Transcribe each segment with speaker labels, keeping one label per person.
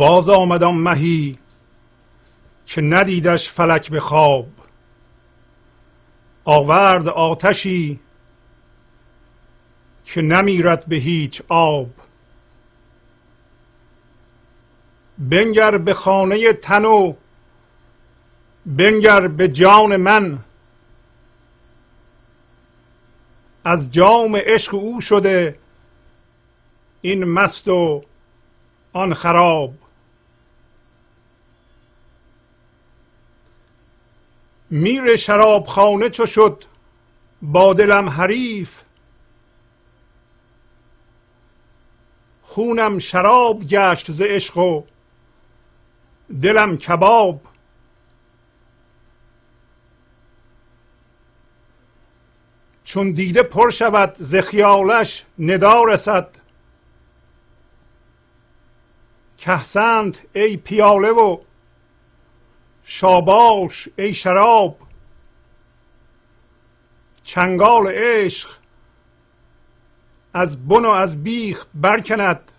Speaker 1: باز آمدم مهی که ندیدش فلک به خواب. آورد آتشی که نمیرد به هیچ آب. بنگر به خانه تن و بنگر به جان من. از جام عشق او شده این مست و آن خراب. میر شرابخانه چو شد با دلم حریف. خونم شراب گشت ز عشق و دلم کباب. چون دیده پر شود ز خیالش ندا رسد. کهسند ای پیاله و شاباش ای شراب. چنگال عشق از بن و از بیخ برکند.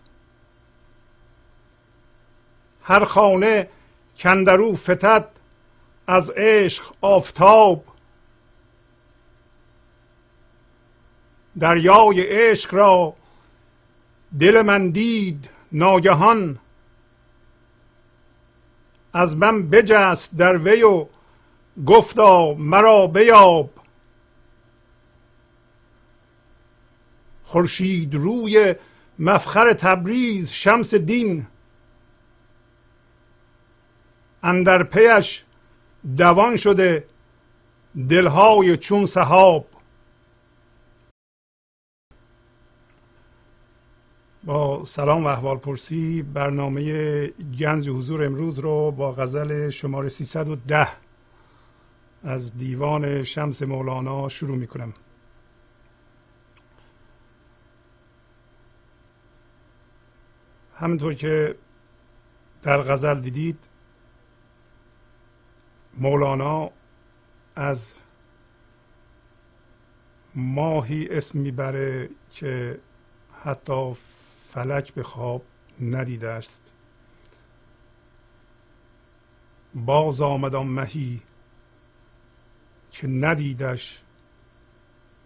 Speaker 1: هر خانه کندرو فتد از عشق آفتاب. دریای عشق را دل من دید ناگهان. از من بجست در وی و گفتا مرا بیاب. خورشید روی مفخر تبریز شمس دین. اندر پیش دوان شده دلهای چون سحاب. سلام و احوال پرسی برنامه گنج حضور امروز رو با غزل شماره 310 از دیوان شمس مولانا شروع می کنم همینطور که در غزل دیدید مولانا از ماهی اسم می‌بره که حتی فلک به خواب ندیده است. باز آمدم مهی که ندیدش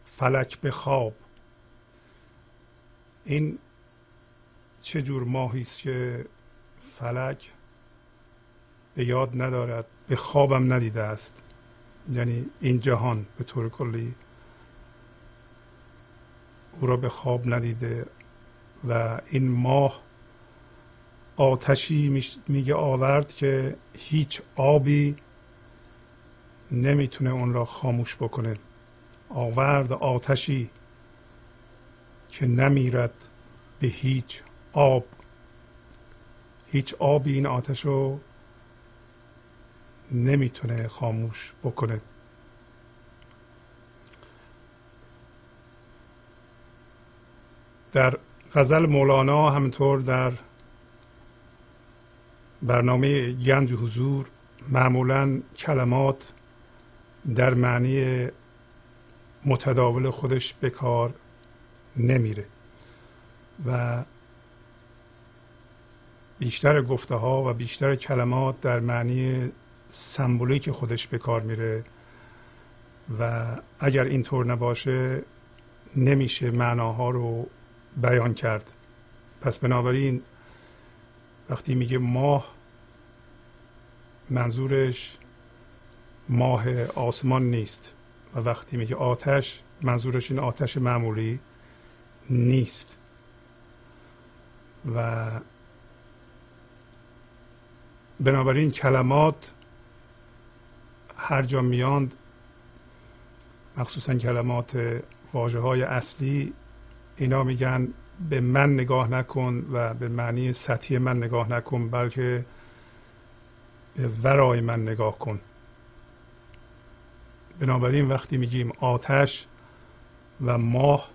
Speaker 1: فلک به خواب. این چه جور ماهی است که فلک به یاد ندارد به خوابم ندیده است. یعنی این جهان به طور کلی او را به خواب ندیده و این ماه آتشی میگه آورد که هیچ آبی نمی‌تونه اون را خاموش بکنه. آورد آتشی که نمیرد به هیچ آب. هیچ آبی این آتش رو نمی‌تونه خاموش بکنه. در غزل مولانا همینطور در برنامه گنج حضور معمولا کلمات در معنی متداول خودش به کار نمیره و بیشتر گفته ها و بیشتر کلمات در معنی سمبولیک خودش به کار میره و اگر اینطور نباشه نمیشه معناها رو بیان کرد. پس بنابراین وقتی میگه ماه منظورش ماه آسمان نیست. و وقتی میگه آتش منظورش این آتش معمولی نیست. و بنابراین کلمات هر جا میاند مخصوصا کلمات واجه های اصلی اینا میگن به من نگاه نکن و به معنی سطحی من نگاه نکن بلکه به ورای من نگاه کن. بنابراین وقتی میگیم آتش و ماه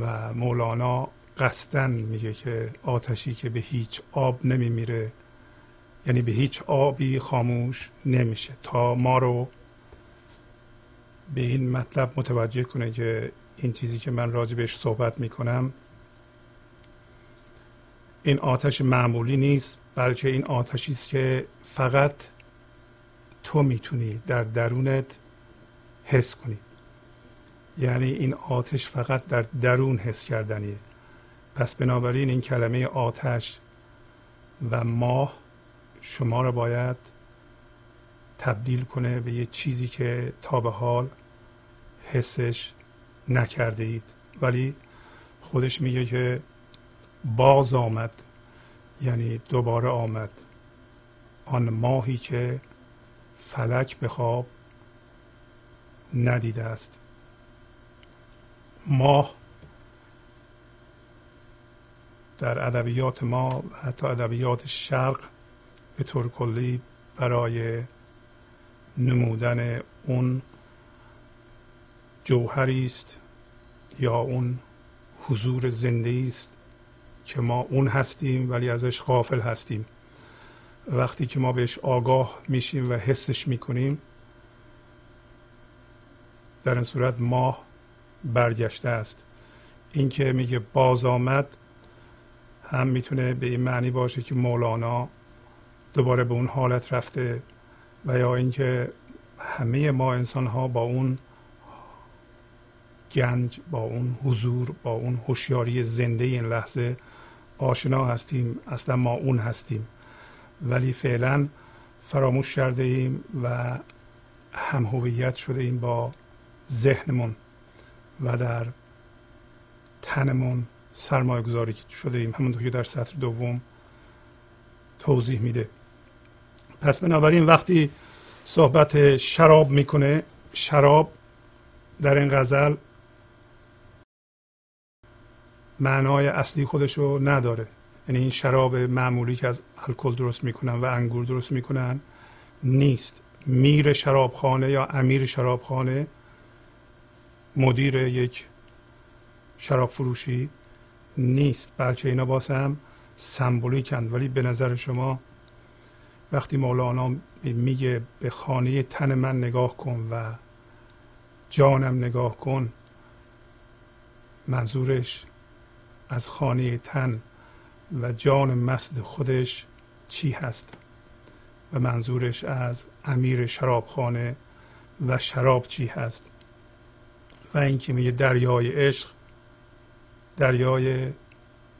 Speaker 1: و مولانا قصدن میگه که آتشی که به هیچ آب نمیمیره یعنی به هیچ آبی خاموش نمیشه. تا ما رو به این مطلب متوجه کنه که این چیزی که من راجع بهش صحبت می‌کنم این آتش معمولی نیست بلکه این آتشی است که فقط تو می‌تونی در درونت حس کنی. یعنی این آتش فقط در درون حس کردنیه. پس بنابراین این کلمه آتش و ماه شما را باید تبدیل کنه به یه چیزی که تا به حال حسش نکرده اید ولی خودش میگه که باز آمد یعنی دوباره آمد. آن ماهی که فلک به خواب ندیده است. ماه در ادبیات ما حتی ادبیات شرق به طور کلی برای نمودن اون جوهری است یا اون حضور زنده است که ما اون هستیم ولی ازش غافل هستیم. وقتی که ما بهش آگاه میشیم و حسش می‌کنیم در این صورت ماه برگشته است. این که میگه باز آمد هم می‌تونه به این معنی باشه که مولانا دوباره به اون حالت رفته و یا اینکه همه ما انسان ها با اون گنج با اون حضور با اون هوشیاری زنده این لحظه آشنا هستیم اصلا ما اون هستیم. ولی فعلا فراموش کرده ایم و هم هویت شده ایم با ذهنمون و در تنمون سرمایه گذاری شده ایم. همونطور که در سطر دوم توضیح میده. پس بنابراین وقتی صحبت شراب می‌کنه شراب در این غزل معنای اصلی خودش رو نداره. یعنی این شراب معمولی که از الکل درست می‌کنن و انگور درست می‌کنن نیست. میر شرابخانه یا امیر شرابخانه مدیر یک شراب فروشی نیست. بلکه اینا باز هم سمبولیکند ولی به نظر شما وقتی مولانا میگه به خانه تن من نگاه کن و جانم نگاه کن منظورش از خانه تن و جان مسد خودش چی هست؟ و منظورش از امیر شرابخانه و شراب چی هست؟ و اینکه میگه دریای عشق دریای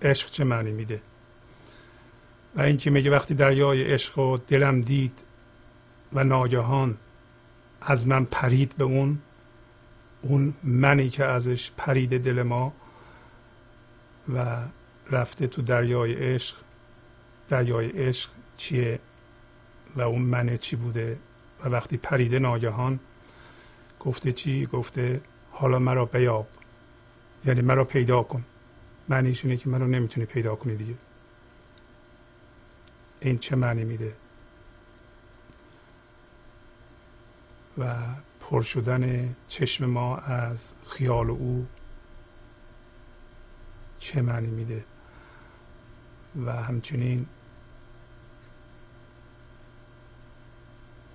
Speaker 1: عشق چه معنی میده؟ و اینکه میگه وقتی دریای عشق و دلم دید و ناگهان از من پرید به اون اون منی که ازش پرید دل ما و رفته تو دریای عشق. دریای عشق چیه و اون منه چی بوده؟ و وقتی پریده ناگهان گفته چی؟ گفته حالا مرا بیاب. یعنی مرا پیدا کن. معنیش اینه که منو نمی‌تونی پیدا کنی دیگه. این چه معنی میده؟ و پر شدن چشم ما از خیال او چه معنی میده. و همچنین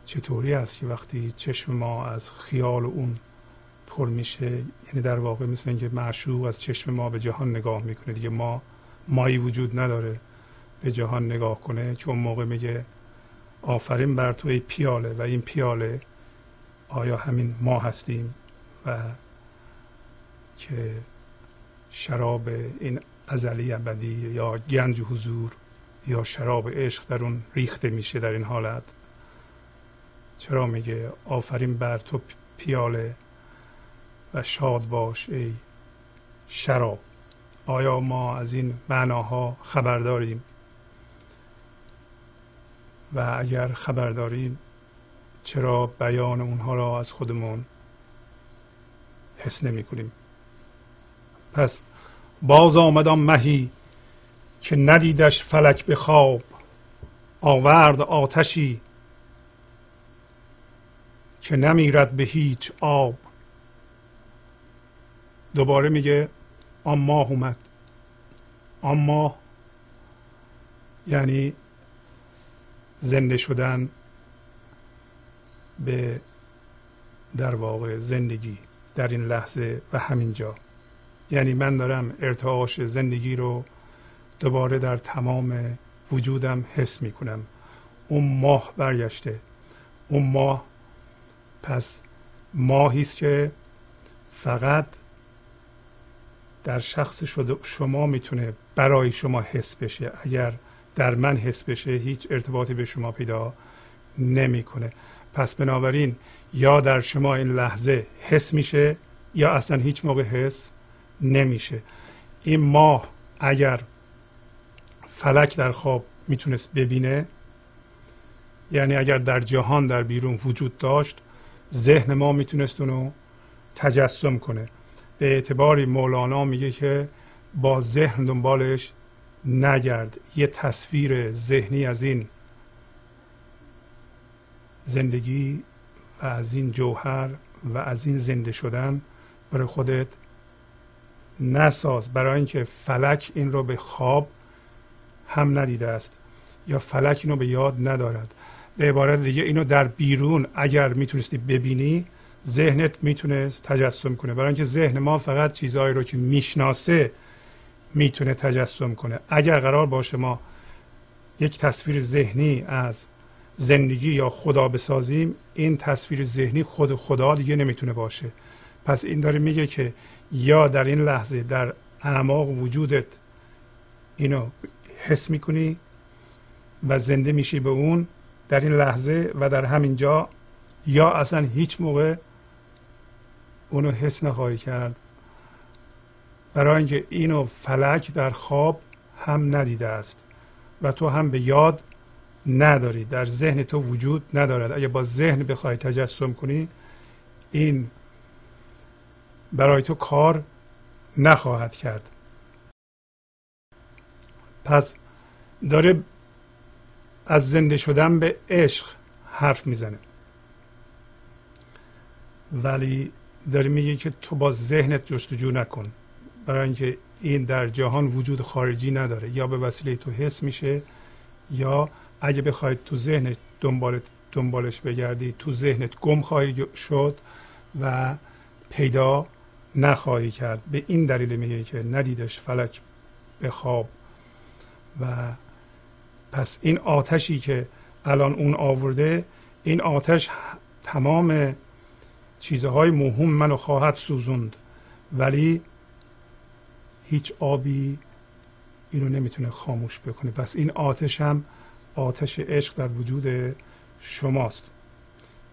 Speaker 1: چطوری است که وقتی چشم ما از خیال اون پر میشه یعنی در واقع مثل اینکه معشوق از چشم ما به جهان نگاه می‌کنه. دیگه ما مایی وجود نداره به جهان نگاه کنه. چون موقع میگه آفرین بر توی پیاله و این پیاله آیا همین ما هستیم و که شراب این ازلی ابدی یا گنج حضور یا شراب عشق در اون ریخته میشه در این حالت. چرا میگه؟ آفرین بر تو پیاله و شاد باش ای شراب. آیا ما از این معناها خبر داریم و اگر خبر داریم چرا بیان اونها را از خودمون حس نمی کنیم پس باز آمدم مهی که ندیدش فلک به خواب آورد آتشی که نمیرد به هیچ آب. دوباره میگه آن ماه اومد. آن ماه یعنی زنده شدن به در واقع زندگی در این لحظه و همین جا یعنی من دارم ارتعاش زندگی رو دوباره در تمام وجودم حس می‌کنم. اون ماه برگشته. اون ماه پس ماهی است که فقط در شخص شما می‌تونه برای شما حس بشه. اگر در من حس بشه هیچ ارتباطی به شما پیدا نمی‌کنه. پس بنابراین یا در شما این لحظه حس میشه یا اصلا هیچ موقع حس نمیشه. این ماه اگر فلک در خواب می‌تونست ببینه یعنی اگر در جهان در بیرون وجود داشت ذهن ما می‌تونست اونو تجسم کنه. به اعتباری مولانا میگه که با ذهن دنبالش نگرد. یه تصویر ذهنی از این زندگی و از این جوهر و از این زنده شدن برای خودت نساز برای اینکه فلک این رو به خواب هم ندیده است یا فلک اینو به یاد ندارد. به عبارت دیگه اینو در بیرون اگر می‌تونستی ببینی ذهنت می‌تونه تجسم کنه. برای اینکه ذهن ما فقط چیزهایی رو که می‌شناسه می‌تونه تجسم کنه. اگر قرار باشه ما یک تصویر ذهنی از زندگی یا خدا بسازیم این تصویر ذهنی خود خدا دیگه نمی‌تونه باشه. پس این داره میگه که یا در این لحظه در اعماق وجودت اینو حس می‌کنی و زنده میشی به اون در این لحظه و در همین جا یا اصلا هیچ موقع اونو حس نخواهی کرد. برای اینکه اینو فلک در خواب هم ندیده است و تو هم به یاد نداری در ذهن تو وجود ندارد. اگه با ذهن بخوای تجسم کنی این برای تو کار نخواهد کرد. پس داره از زنده شدن به عشق حرف می‌زنه. ولی داره میگه که تو با ذهنت جستجو نکن. برای اینکه این در جهان وجود خارجی نداره. یا به وسیله تو حس میشه یا اگه بخواید تو ذهنت دنبال دنبالش بگردی تو ذهنت گم خواهی شد و پیدا نخواهی کرد. به این دلیل میگه که ندیدش فلک به خواب. و پس این آتشی که الان اون آورده این آتش تمام چیزهای مهم منو خواهد سوزوند. ولی هیچ آبی اینو نمی‌تونه خاموش بکنه. پس این آتش هم آتش عشق در وجود شماست.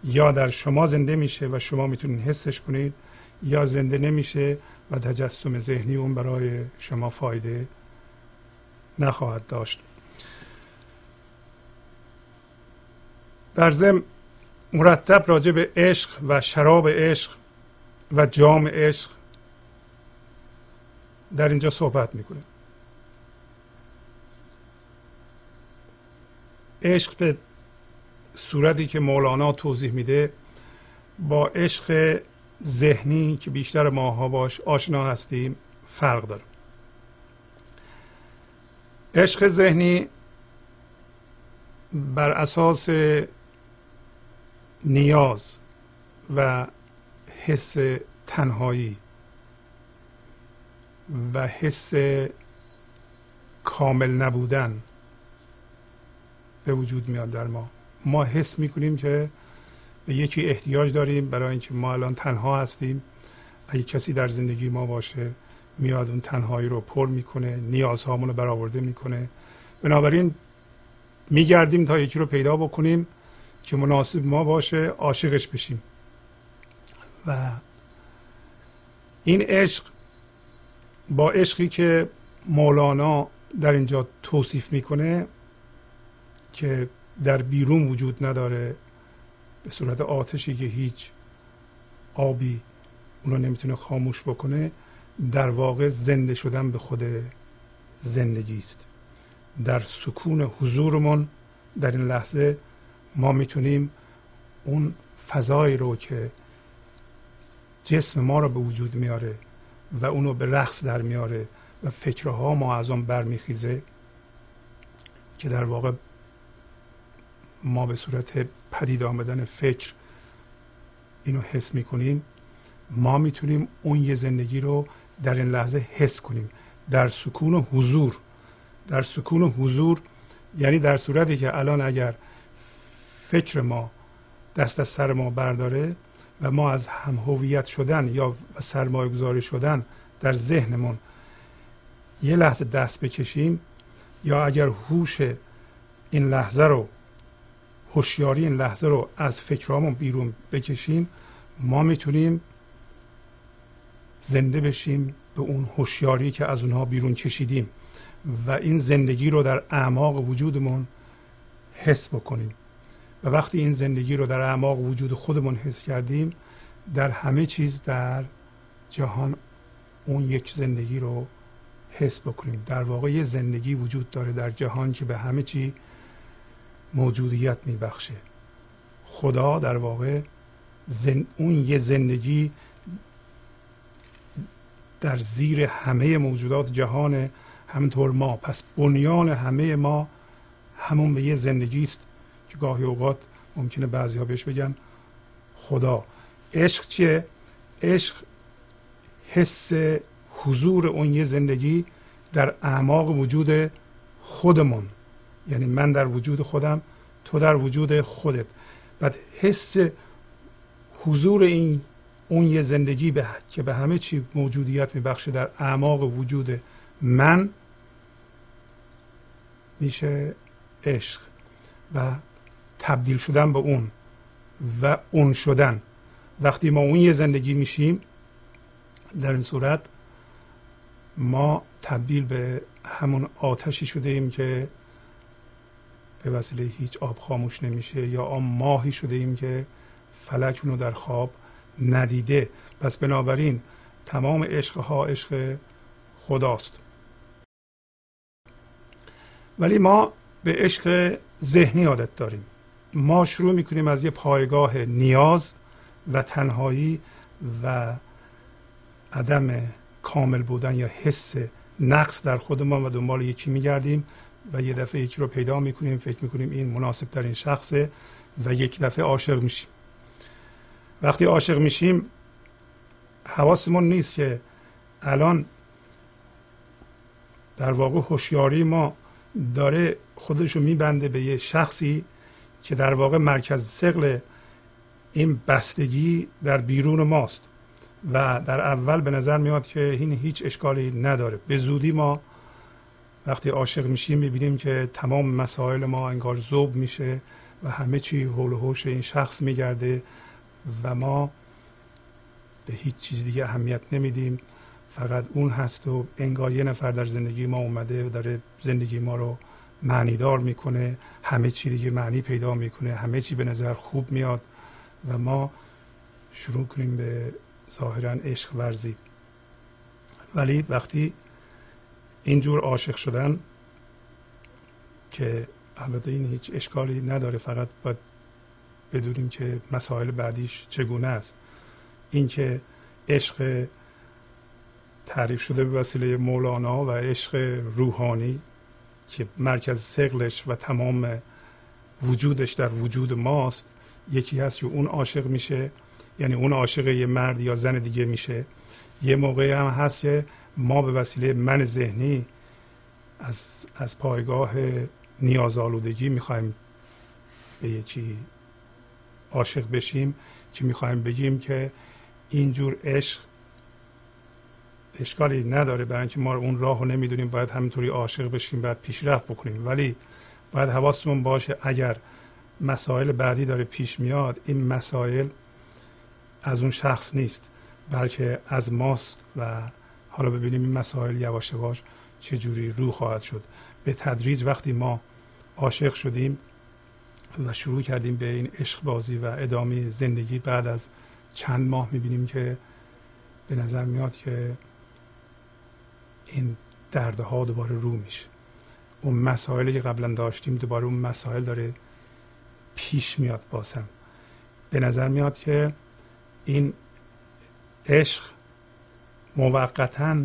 Speaker 1: یا در شما زنده میشه و شما می‌تونید حسش کنید یا زنده نمیشه و تجسم ذهنی اون برای شما فایده نخواهد داشت. در ضمن مرتب راجع به عشق و شراب عشق و جام عشق در اینجا صحبت می‌کنه عشق به صورتی که مولانا توضیح میده با عشق ذهنی که بیشتر ماها باش آشنا هستیم فرق داره. عشق ذهنی بر اساس نیاز و حس تنهایی و حس کامل نبودن به وجود میاد در ما. ما حس می‌کنیم که به یکی احتیاج داریم برای اینکه ما الان تنها هستیم. اگه کسی در زندگی ما باشه میاد اون تنهایی رو پر می‌کنه نیازهامون رو برآورده می‌کنه. بنابراین میگردیم تا یکی رو پیدا بکنیم که مناسب ما باشه عاشقش بشیم. و این عشق با عشقی که مولانا در اینجا توصیف می‌کنه که در بیرون وجود نداره. به صورت آتشی که هیچ آبی اونو نمی‌تونه خاموش بکنه در واقع زنده شدن به خود زندگی است. در سکون حضورمون در این لحظه ما می‌تونیم اون فضایی رو که جسم ما رو به وجود میاره و اونو به رقص در میاره و فکرها ما از آن برمیخیزه که در واقع ما به صورت پدید آمدن فکر اینو حس می‌کنیم. ما می‌تونیم اون یه زندگی رو در این لحظه حس کنیم. در سکون و حضور. در سکون و حضور یعنی در صورتی که الان اگر فکر ما دست از سر ما برداره و ما از هم هویت شدن یا سرمایه گذاری شدن در ذهنمون یه لحظه دست بکشیم یا اگر هوش این لحظه رو هوشیاری این لحظه رو از فکرامون بیرون بکشیم ما می‌تونیم زنده بشیم به اون هوشیاری که از اونها بیرون کشیدیم و این زندگی رو در اعماق وجودمون حس بکنیم. و وقتی این زندگی رو در اعماق وجود خودمون حس کردیم در همه چیز در جهان اون یک زندگی رو حس بکنیم. در واقع یه زندگی وجود داره در جهان که به همه چی موجودیت میبخشه. خدا در واقع زن... اون یه زندگی در زیر همه موجودات جهان همینطور ما. پس بنیان همه ما همون به یه زندگی است که گاهی اوقات ممکنه بعضی ها بهش بگن خدا. عشق چیه؟ عشق حس حضور اون یه زندگی در اعماق وجود خودمون. یعنی من در وجود خودم تو در وجود خودت. بعد حس حضور این اون یه زندگی به که به همه چی موجودیت میبخشه در اعماق وجود من میشه عشق و تبدیل شدن به اون و اون شدن. وقتی ما اون یه زندگی میشیم در این صورت ما تبدیل به همون آتشی شده ایم که به وسیله هیچ آب خاموش نمیشه یا آن ماهی شده ایم که فلک رو در خواب ندیده. پس بنابراین تمام عشق ها عشق خداست. ولی ما به عشق ذهنی عادت داریم. ما شروع می‌کنیم از یه پایگاه نیاز و تنهایی و عدم کامل بودن یا حس نقص در خودمان و دنبال یکی میگردیم و یه دفعه یکی رو پیدا می‌کنیم فکر می‌کنیم این مناسب ترین شخصه و یک دفعه عاشق میشیم. وقتی عاشق میشیم حواسمون نیست که الان در واقع هوشیاری ما داره خودشو میبنده به یه شخصی که در واقع مرکز سقل این بستگی در بیرون ماست و در اول به نظر میاد که این هیچ اشکالی نداره. به زودی ما وقتی عاشق میشیم می‌بینیم که تمام مسائل ما انگار زوب میشه و همه چی حول و حوش این شخص میگرده و ما به هیچ چیز دیگه اهمیت نمیدیم. فقط اون هست و انگار یه نفر در زندگی ما اومده و داره زندگی ما رو معنیدار می‌کنه همه چی دیگه معنی پیدا می‌کنه همه چی به نظر خوب میاد و ما شروع کنیم به ظاهرا عشق ورزی. ولی وقتی اینجور عاشق شدن که البته این هیچ اشکالی نداره فقط باید بدونیم که مسائل بعدیش چگونه است. اینکه عشق تعریف شده به وسیله مولانا و عشق روحانی که مرکز سقلش و تمام وجودش در وجود ماست یکی هست که اون عاشق میشه یعنی اون عاشق یه مرد یا زن دیگه میشه. یه موقعی هم هست که ما به وسیله من ذهنی از, از پایگاه نیازآلودگی می‌خوایم به یکی عاشق بشیم که می‌خوایم بگیم که اینجور عشق اشکالی نداره. برای اینکه ما اون راه رو نمی‌دونیم باید همینطوری عاشق بشیم باید پیشرفت بکنیم. ولی باید حواستمون باشه اگر مسائل بعدی داره پیش میاد این مسائل از اون شخص نیست بلکه از ماست و حالا ببینیم این مسائل یواش یواش چجوری رو خواهد شد. به تدریج وقتی ما عاشق شدیم و شروع کردیم به این عشق بازی و ادامه زندگی بعد از چند ماه می‌بینیم که به نظر میاد که این دردها دوباره رو میشه. اون مسائلی که قبلا داشتیم دوباره اون مسائل داره پیش میاد باسم. به نظر میاد که این عشق موقتا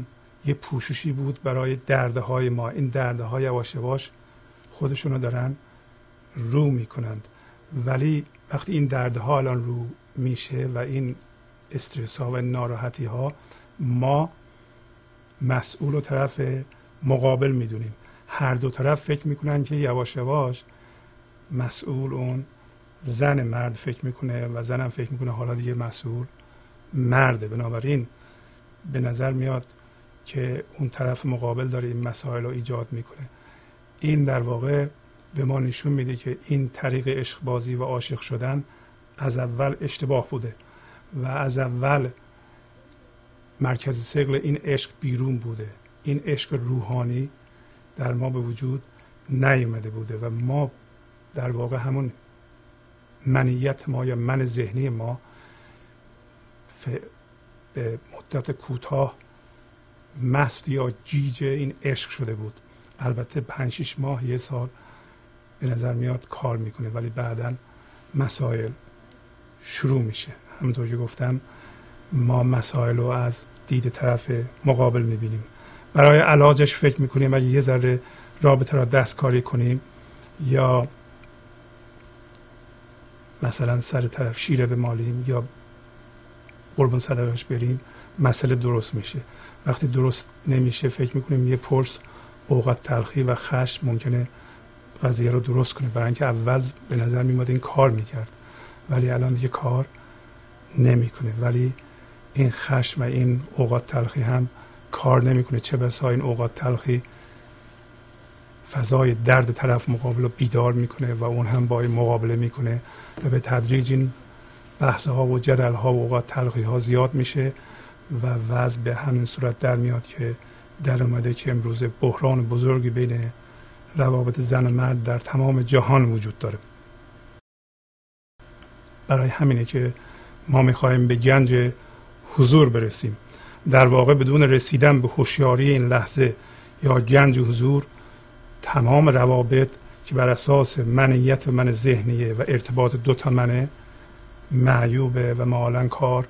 Speaker 1: یه پوششی بود برای درده های ما. این درده های یواش یواش خودشونو دارن رو می‌کنند. ولی وقتی این درده ها الان رو میشه و این استرس ها و ناراحتی ها ما مسئول و طرف مقابل می‌دونیم. هر دو طرف فکر می‌کنن که یواش یواش مسئول اون زن مرد فکر می‌کنه و زنم فکر می‌کنه حالا دیگه مسئول مرده. بنابراین به نظر میاد که اون طرف مقابل داره این مسائل رو ایجاد می‌کنه. این در واقع به ما نشون میده که این طریق عشق بازی و عاشق شدن از اول اشتباه بوده و از اول مرکز سقل این عشق بیرون بوده. این عشق روحانی در ما به وجود نیومده بوده و ما در واقع همون منیت ما یا من ذهنی ما به مدت کوتاه مست یا جیج این عشق شده بود. البته پنج شیش ماه یه سال به نظر میاد کار می‌کنه ولی بعدا مسائل شروع میشه. همونطور که گفتم ما مسائل رو از دید طرف مقابل می‌بینیم. برای علاجش فکر می‌کنیم اگه یه ذره رابطه را دستکاری کنیم یا مثلا سر طرف شیره بمالیم یا قربون صدقش بریم مسئله درست میشه. وقتی درست نمیشه فکر می‌کنیم یه پرس اوقات تلخی و خشم ممکنه قضیه رو درست کنه. برای اینکه اول به نظر میماد این کار می‌کرد. ولی الان دیگه کار نمی‌کنه. ولی این خشم و این اوقات تلخی هم کار نمی‌کنه. چه بسا این اوقات تلخی فضای درد طرف مقابل رو بیدار می‌کنه و اون هم با این مقابله می‌کنه و به تدریج این بحث ها و جدل ها و اوقات تلخی ها زیاد میشه و وضع به همین صورت در میاد که در اومده که امروز بحران بزرگی بین روابط زن و مرد در تمام جهان وجود داره. برای همینه که ما می‌خواهیم به گنج حضور برسیم. در واقع بدون رسیدن به هوشیاری این لحظه یا گنج حضور تمام روابط که بر اساس منیت و من ذهنیه و ارتباط دو تا منه معیوبه و معالا کار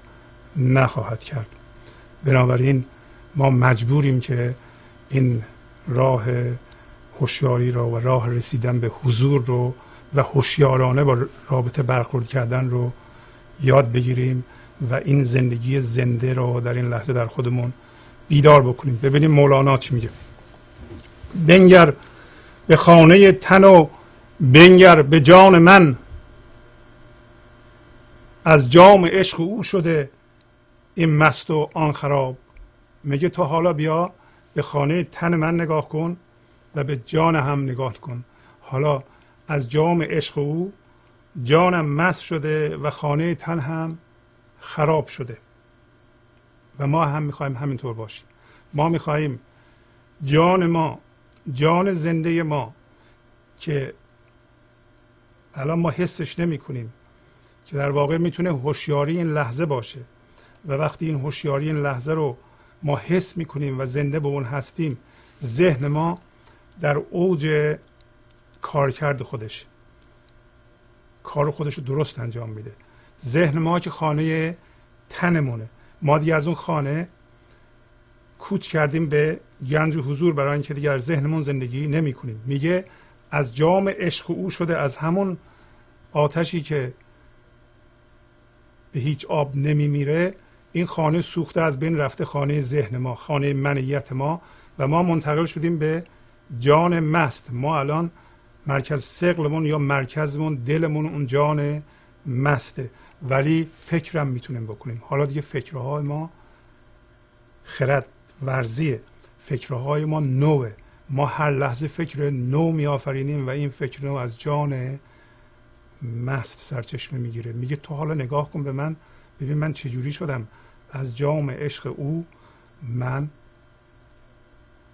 Speaker 1: نخواهد کرد. بنابراین ما مجبوریم که این راه هوشیاری را و راه رسیدن به حضور رو و هوشیارانه با رابطه برخورد کردن رو یاد بگیریم و این زندگی زنده رو در این لحظه در خودمون بیدار بکنیم. ببینیم مولانا چی میگه. بنگر به خانه تن و بنگر به جان من. از جام عشق او شده این مست و آن خراب. میگه تو حالا بیا به خانه تن من نگاه کن و به جان هم نگاه کن. حالا از جام عشق او جانم مست شده و خانه تن هم خراب شده. و ما هم می‌خوایم همینطور باشیم. ما می‌خواهیم جان ما جان زنده ما که الان ما حسش نمی کنیم که در واقع می‌تونه هوشیاری این لحظه باشه. و وقتی این هوشیاری این لحظه رو ما حس می‌کنیم و زنده به اون هستیم ذهن ما در اوج کارکرد خودش. کار خودش رو درست انجام میده. ذهن ما که خانه تنمونه. ما دیگه از اون خانه کوچ کردیم به گنج و حضور برای اینکه دیگر ذهنمون زندگی نمی کنیم میگه از جام عشق او شده از همون آتشی که به هیچ آب نمی میره این خانه سوخته از بین رفته خانه ذهن ما خانه منیت ما و ما منتقل شدیم به جان مست. ما الان مرکز سقلمون یا مرکزمون دلمون اون جان مسته. ولی فکرم می‌تونیم بکنیم. حالا دیگه فکرهای ما خرد ورزیه فکرهای ما نوه. ما هر لحظه فکر نو میآفرینیم و این فکر نو از جان مست سرچشمه می‌گیره. میگه تو حالا نگاه کن به من. ببین من چجوری شدم. از جام عشق او من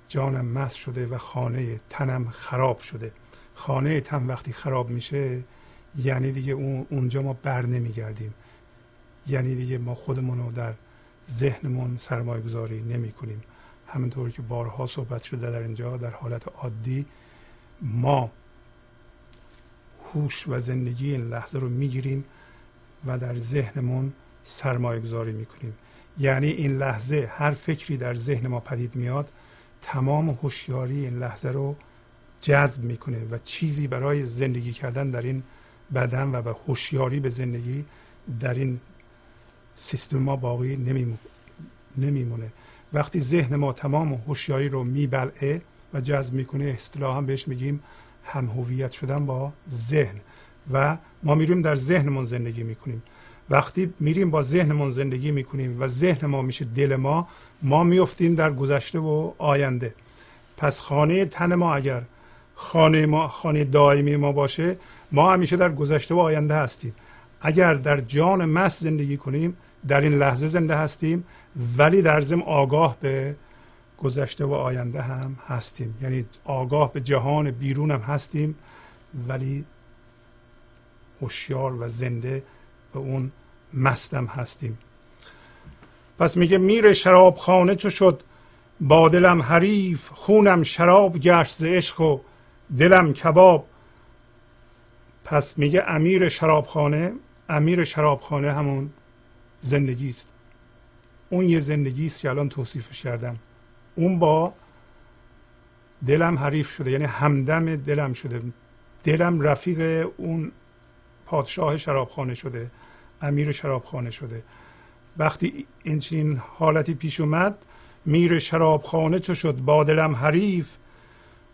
Speaker 1: جانم مست شده و خانه تنم خراب شده. خانه تن وقتی خراب میشه یعنی دیگه اون اونجا ما بر نمیگردیم. یعنی دیگه ما خودمون رو در ذهنمون سرمایه گذاری نمی کنیم همونطور که بارها صحبت شده در اینجا در حالت عادی ما هوش و زندگی این لحظه رو می‌گیریم و در ذهنمون سرمایه گذاری می‌کنیم. یعنی این لحظه هر فکری در ذهن ما پدید میاد تمام هوشیاری این لحظه رو جذب می‌کنه و چیزی برای زندگی کردن در این بدن و به هوشیاری به زندگی در این سیستم ما باقی نمیمونه. وقتی ذهن ما تمام هوشیاری رو میبلعه و جذب می‌کنه اصطلاحا بهش میگیم هم هویت شدن با ذهن. و ما میریم در ذهنمون زندگی می‌کنیم. وقتی میریم با ذهنمون زندگی می‌کنیم و ذهن ما میشه دل ما ما میفتیم در گذشته و آینده. پس خانه تن ما اگر خانه ما خانه دائمی ما باشه ما همیشه در گذشته و آینده هستیم. اگر در جان مس زندگی کنیم در این لحظه زنده هستیم ولی در زم آگاه به گذشته و آینده هم هستیم. یعنی آگاه به جهان بیرون هم هستیم ولی هوشیار و زنده به اون مستم هستیم. پس میگه میر شراب خانه چو شد با دلم حریف خونم شراب گشت ز عشق و دلم کباب. پس میگه امیر شرابخانه امیر شرابخانه همون زندگی است. اون یه زندگی است که الان توصیفش کردم. اون با دلم حریف شده یعنی همدم دلم شده. دلم رفیق اون پادشاه شرابخانه شده امیر شرابخانه شده. وقتی این چین حالتی پیش اومد میر شرابخانه چو شد؟ با دلم حریف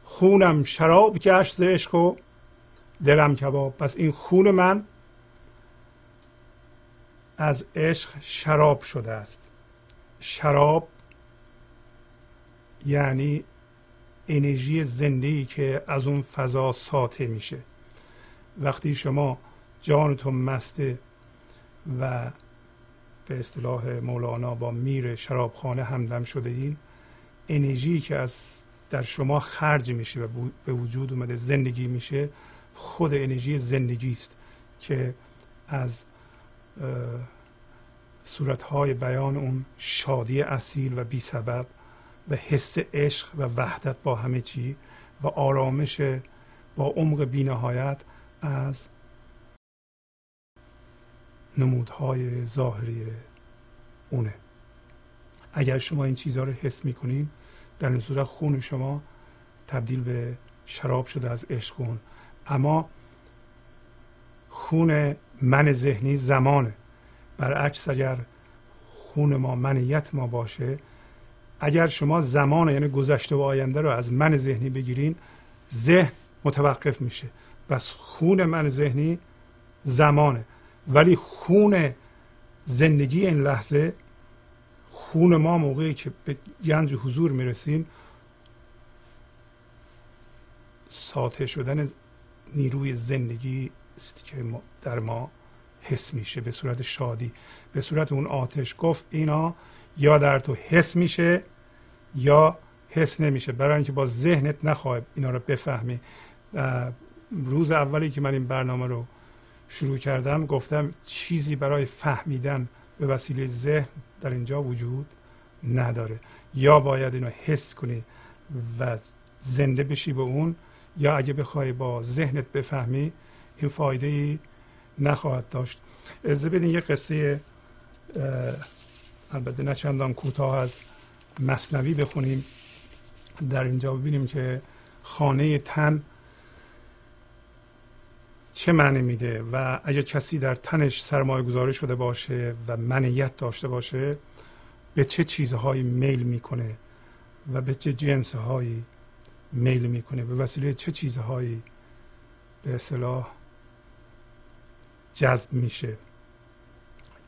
Speaker 1: خونم شراب گشت ز عشق و دلم کباب. پس این خون من از عشق شراب شده است. شراب یعنی انرژی زنده که از اون فضا ساطع میشه. وقتی شما جانتون مسته و به اصطلاح مولانا با میر شرابخانه همدم شده این انرژی که از در شما خرج میشه و به وجود اومده زندگی میشه خود انرژی زندگی است که از صورتهای بیان اون شادی اصیل و بی سبب و حس عشق و وحدت با همه چی و آرامش با عمق بینهایت از نمودهای ظاهری اونه. اگر شما این چیزها رو حس می‌کنین در صورت خون شما تبدیل به شراب شده از عشق خون اما خون من ذهنی زمانه. برعکس اگر خون ما منیت ما باشه اگر شما زمان یعنی گذشته و آینده رو از من ذهنی بگیرین ذهن متوقف میشه. بس خون من ذهنی زمانه. ولی خون زندگی این لحظه خون ما موقعی که به گنج حضور می‌رسیم ساطع شدن نیروی زندگی است که در ما حس میشه. به صورت شادی. به صورت اون آتش گفت اینا یا در تو حس میشه یا حس نمیشه. برای اینکه با ذهنت نخواهی اینا رو بفهمی. روز اولی که من این برنامه رو شروع کردم گفتم چیزی برای فهمیدن به وسیله ذهن در اینجا وجود نداره. یا باید اینو حس کنی و زنده بشی به اون یا اگه بخوای با ذهنت بفهمی این فایده ای نخواهد داشت. از بدین یه قصه البته نه چندان کوتاه از مصنوی بخونیم. در اینجا ببینیم که خانه تن چه معنی میده و اگر کسی در تنش سرمایه گذاری شده باشه و منیت داشته باشه به چه چیزهایی میل می‌کنه و به چه جنسهایی میل می‌کنه؟ به وسیله چه چیزهایی به اصطلاح جذب میشه؟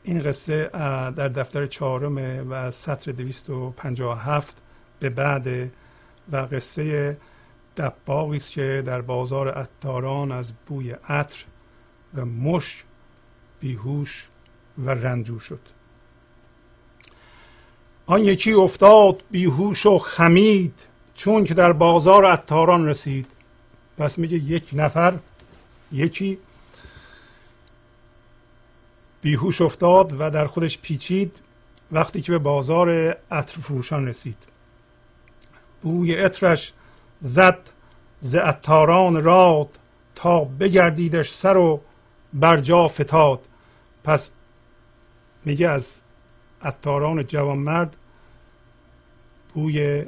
Speaker 1: این قصه در دفتر چهارم و از سطر 257 به بعد و قصه دباغی است که در بازار عطاران از بوی عطر و مش بیهوش و رنجور شد. آن یکی افتاد بیهوش و خمید چون که در بازار عطاران رسید. پس میگه یک نفر یکی بیهوش افتاد و در خودش پیچید وقتی که به بازار عطر فروشان رسید. بوی عطرش زد ز عطاران راد تا بگردیدش سر و بر جا فتاد. پس میگه از عطاران جوانمرد بوی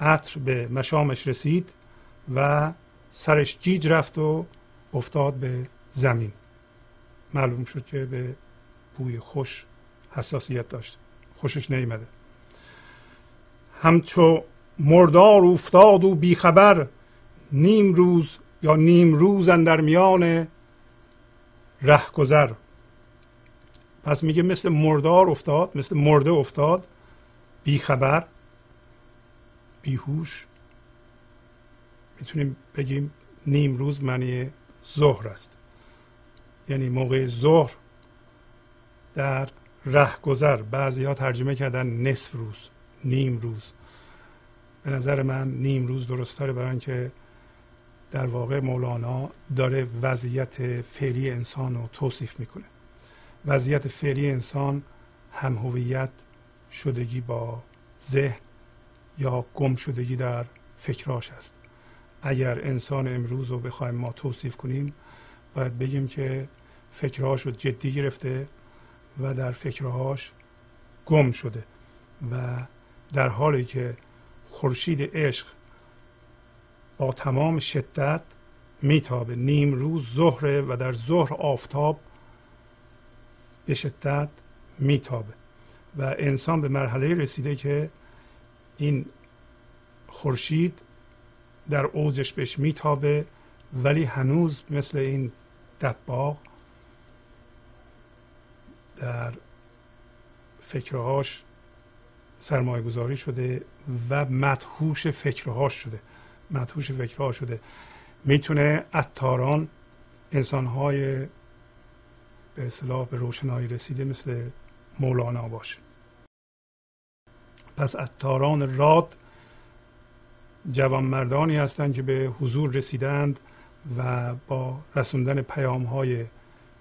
Speaker 1: عطر به مشامش رسید و سرش گیج رفت و افتاد به زمین. معلوم شد که به بوی خوش حساسیت داشته خوشش نیمده همچو مردار افتاد و بیخبر نیم روز یا نیم روز در میان رهگذر پس میگه مثل مردار افتاد مثل مرده افتاد بیخبر بیهوش. می‌تونیم بگیم نیم روز معنی ظهر است. یعنی موقع ظهر در رهگذر. بعضی ها ترجمه کردن نصف روز نیم روز. به نظر من نیم روز درست داره برای اینکه در واقع مولانا داره وضعیت فعلی انسان رو توصیف می‌کنه. وضعیت فعلی انسان هم هویت شدگی با ذهن یا گم شدگی در فکراش است. اگر انسان امروز رو بخوایم ما توصیف کنیم باید بگیم که فکرهاش رو جدی گرفته و در فکرهاش گم شده و در حالی که خورشید عشق با تمام شدت میتابه. نیم روز ظهره و در ظهر آفتاب به شدت میتابه. و انسان به مرحله رسیده که این خورشید در اوجش بهش میتابه ولی هنوز مثل این دباغ در فکرهاش سرمایه گذاری شده و مدهوش فکرهاش شده. مدهوش فکرها شده. می‌تونه اتاران انسانهای به اصطلاح به روشنایی رسیده مثل مولانا باشه. پس اتاران راد جوانمردانی هستند که به حضور رسیدند و با رسوندن پیام های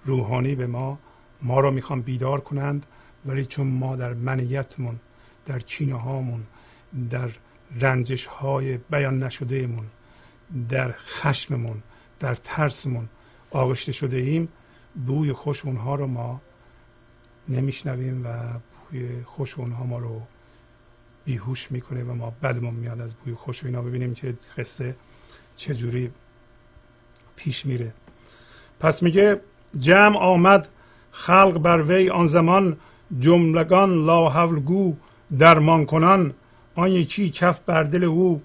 Speaker 1: روحانی به ما ما را می‌خوان بیدار کنند ولی چون ما در منیتمون در چینه هامون در رنجش های بیان نشدهمون در خشممون در ترسمون آغشته شده ایم بوی خوش اونها رو ما نمیشنویم و بوی خوش اونها ما رو بیهوش می‌کنه و ما بدمون میاد از بوی خوش و اینا. ببینیم که قصه چجوری پیش میره. پس میگه جمع آمد خلق بر وی آن زمان جملگان لا حول گو درمان کنان آن یکی کف بر دل او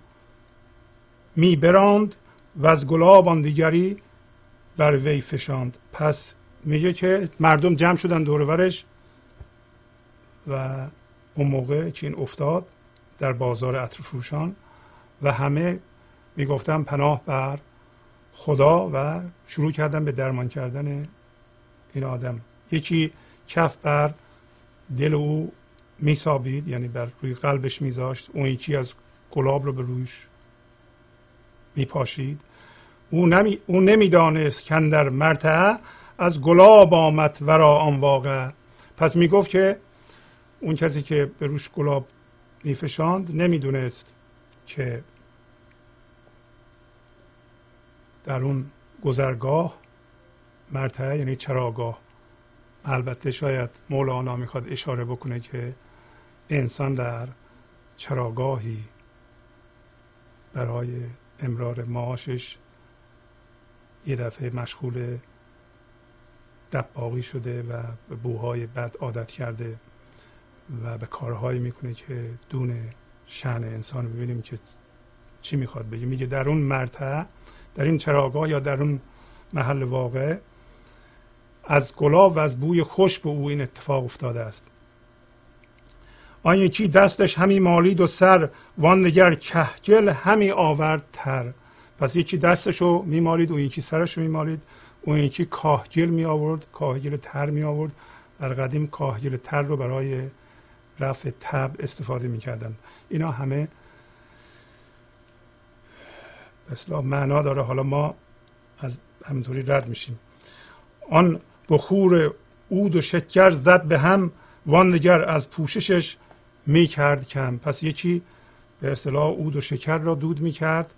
Speaker 1: می براند و از گلاب آن دیگری بر وی فشاند. پس میگه که مردم جمع شدن دورورش و اون موقع چین افتاد در بازار عطر فروشان و همه می‌گفتن پناه بر خدا و شروع کردن به درمان کردن این آدم. یکی کف بر دل او میسابید یعنی بر روی قلبش میذاشت. اون یکی از گلاب رو به رویش میپاشید. او, نمی، او نمی‌دانست که در مرتعه از گلاب آمد ورا آن واقع. پس می‌گفت که اون کسی که به روش گلاب میفشاند نمی‌دونست که در اون گذرگاه مرتعه یعنی چراگاه البته شاید مولانا می‌خواد اشاره بکنه که انسان در چراگاهی برای امرار معاشش یه دفعه مشغول دباغی شده و به بوهای بد عادت کرده و به کارهایی می‌کنه که دون شن انسان ببینیم که چی می‌خواد بگه. میگه در اون مرتع در این چراگاه یا در اون محل واقع از گلاب و از بوی خوش به او این اتفاق افتاده است. آن یکی دستش همی مالید و سر وان دگر کهگل همی آورد تر. پس یکی دستش رو میمالید اون یکی سرش رو میمالید اون یکی کاهگل می آورد کاهگل تر می آورد. در قدیم کاهگل تر رو برای رفع تب استفاده می‌کردن اینا همه اصلا معنا داره. حالا ما از همینطوری رد میشیم. آن بخور عود و شکر زد به هم وان از پوششش می‌کرد کم. پس یکی به اصطلاح عود و شکر را دود می‌کرد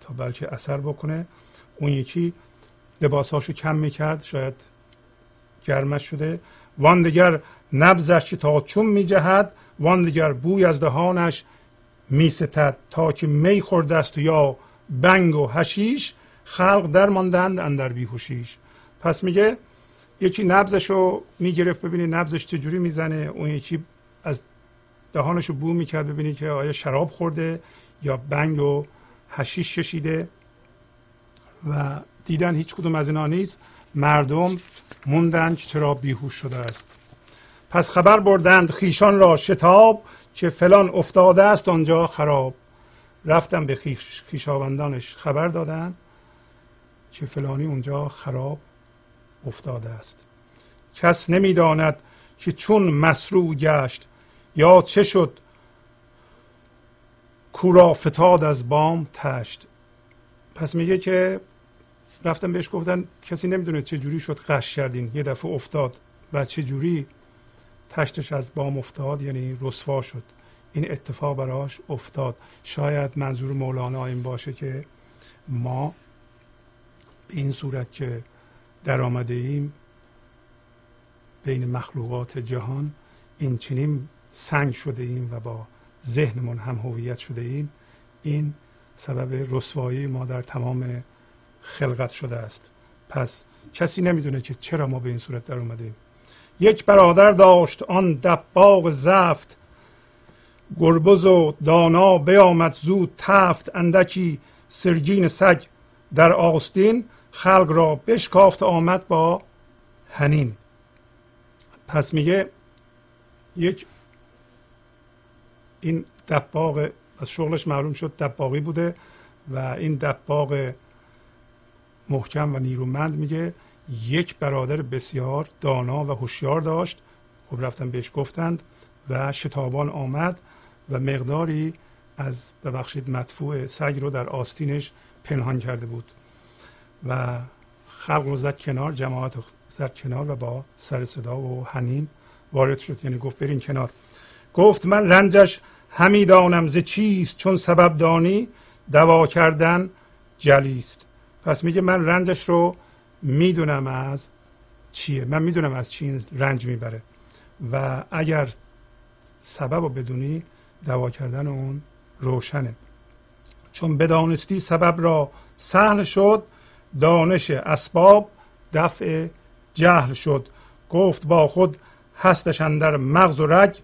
Speaker 1: تا بلکه اثر بکنه. اون یکی لباساشو کم می‌کرد شاید گرمش شده. وان دیگر نبزش تا چون میجهد وان دیگر بوی از دهانش میستد. تا که می خورده است یا بنگ و هشیش خلق در ماندند اندر بیهوشیش. پس میگه یکی نبزش رو می‌گرفت ببینید نبزش چجوری می‌زنه اون یکی از دهانش رو بو می‌کرد ببینی که آیا شراب خورده یا بنگ و هشیش کشیده و دیدن هیچ کدوم از اینا نیست. مردم موندن که چرا بیهوش شده است. پس خبر بردند خیشان را شتاب که فلان افتاده است آنجا خراب. رفتن به خیش خیشاوندانش خبر دادن که فلانی اونجا خراب افتاده است. کس نمی‌داند که چون مسروع گشت یا چه شد. کورا فتاد از بام تشت. پس میگه که رفتم بهش گفتن کسی نمی‌دونه چه جوری شد قش کردین. یه دفعه افتاد و چه جوری تشتش از بام افتاد یعنی رسوا شد. این اتفاق براش افتاد. شاید منظور مولانا این باشه که ما به این صورت که در آمده ایم بین مخلوقات جهان. این چنین سنگ شده ایم و با ذهنمون هم هویت شده ایم این سبب رسوایی ما در تمام خلقت شده است. پس کسی نمی‌دونه که چرا ما به این صورت در اومدیم یک برادر داشت آن دباغ زفت. گربز و دانا بیامد زود تفت اندکی سرگین سگ در آستین. خلق را بشکافت آمد با هنین پس میگه یک این دباغ از شغلش معلوم شد دباغی بوده و این دباغ محکم و نیرومند میگه یک برادر بسیار دانا و هوشیار داشت. خب رفتن بهش گفتند و شتابان آمد و مقداری از ببخشید مدفوع سگ رو در آستینش پنهان کرده بود. و خلق رو زد کنار جماعت رو زد کنار و با سر صدا و حنین وارد شد. یعنی گفت برین کنار. گفت من رنجش همی دانم ز چیست؟ چون سبب دانی دوا کردن جلیست. پس میگه من رنجش رو می‌دونم از چیه؟ من می‌دونم از چی رنج می‌بره. و اگر سبب رو بدونی دوا کردن اون روشنه. چون بدانستی سبب را سهل شد دانش اسباب دفع جهل شد. گفت با خود هستش در مغز و رگ.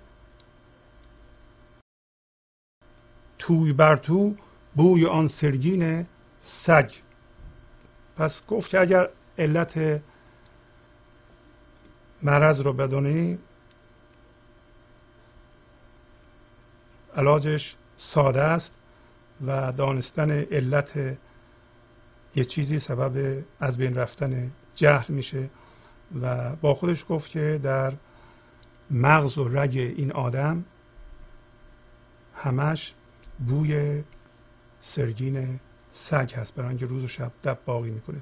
Speaker 1: توی بر تو بوی آن سرگین سگ. پس گفت که اگر علت مرض رو بدونی علاجش ساده است و دانستن علت یه چیزی سبب از بین رفتن جهل میشه و با خودش گفت که در مغز و رگ این آدم همش بوی سرگین سگ هست برای اینکه روز و شب دب باقی می‌کنه.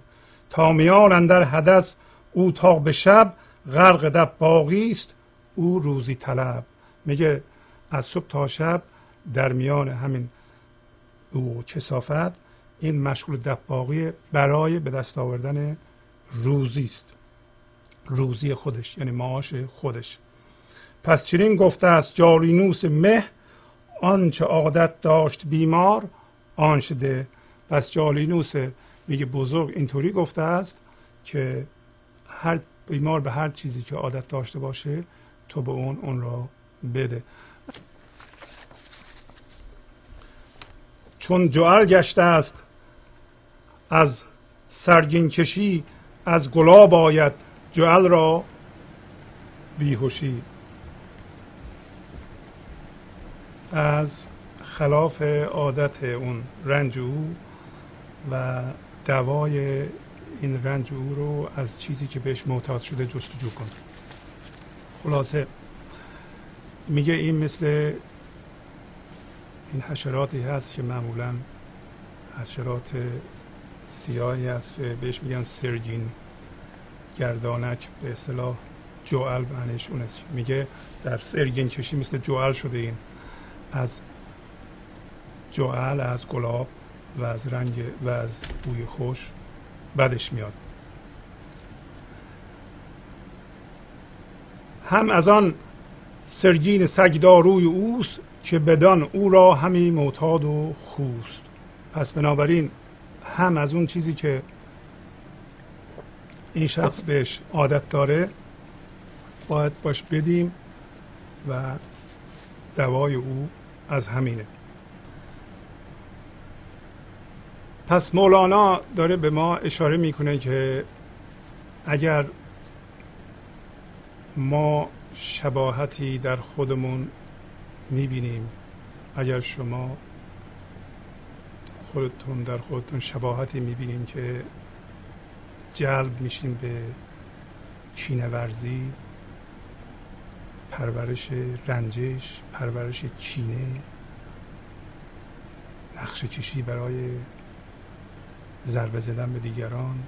Speaker 1: تا میان اندر حدث او تا به شب غرق دب باقی است او روزی طلب. میگه از صبح تا شب در میان همین او کسافت این مشغول دباغی برای به دست آوردن روزی است. روزی خودش یعنی معاش خودش. پس چنین گفته است جارینوس مه آنچه عادت داشت بیمار آن شده. پس جالینوس میگه بزرگ اینطوری گفته است که هر بیمار به هر چیزی که عادت داشته باشه تو به اون اون را بده. چون جعل گشته است از سرگین کشی از گلاب آید جعل را بیهوشی. از خلاف عادت اون رنج او و دوای این رنج او رو از چیزی که بهش معتاد شده جستجو کن خلاصه میگه این مثل این حشراتی هست که معمولا حشرات سیاهی هست که بهش میگن سرگین گردانک به اصطلاح جوال معنیش اون است. میگه در سرگین کشی مثل جوال شده این. از جوال از گلاب و از رنگ و از بوی خوش بدش میاد. هم از آن سرگین سگداروی اوست که بدان او را همی معتاد و خوست. پس بنابراین هم از اون چیزی که این شخص بهش عادت داره باید باش بدیم و دوای او از همینه. پس مولانا داره به ما اشاره می‌کنه که اگر ما شباهتی در خودمون می‌بینیم اگر شما خودتون در خودتون شباهتی می‌بینیم که جلب میشین به چینه ورزی پرورش رنجش پرورش چینه نقش کشی برای ضربه زدن به دیگران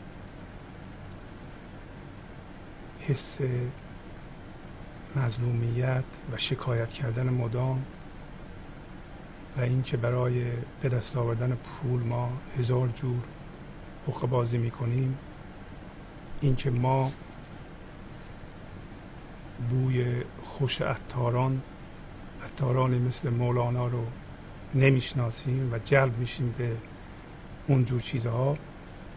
Speaker 1: حس مظلومیت و شکایت کردن مدام. و اینکه برای به دست آوردن پول ما هزار جور حقوق بازی می‌کنیم. اینکه ما بوی خوش اتاران اتارانی مثل مولانا رو نمی‌شناسیم و جلب میشیم به اونجور چیزها.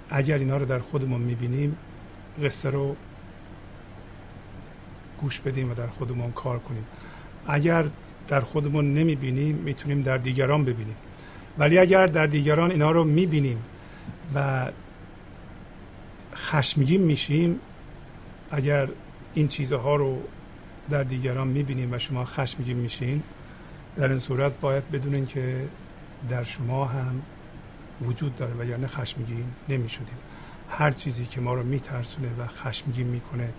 Speaker 1: اگر اینا رو در خودمون می‌بینیم قصه رو گوش بدیم و در خودمون کار کنیم. اگر در خودمون نمی‌بینیم می‌تونیم در دیگران ببینیم. ولی اگر در دیگران اینا رو می‌بینیم و خشمگین میشیم اگر این چیزها رو در دیگران می‌بینیم و شما خشمگین میشین در این صورت باید بدونین که در شما هم وجود داره و یعنی خشمگین نمی‌شدیم هر چیزی که ما رو میترسونه و خشمگین می‌کنه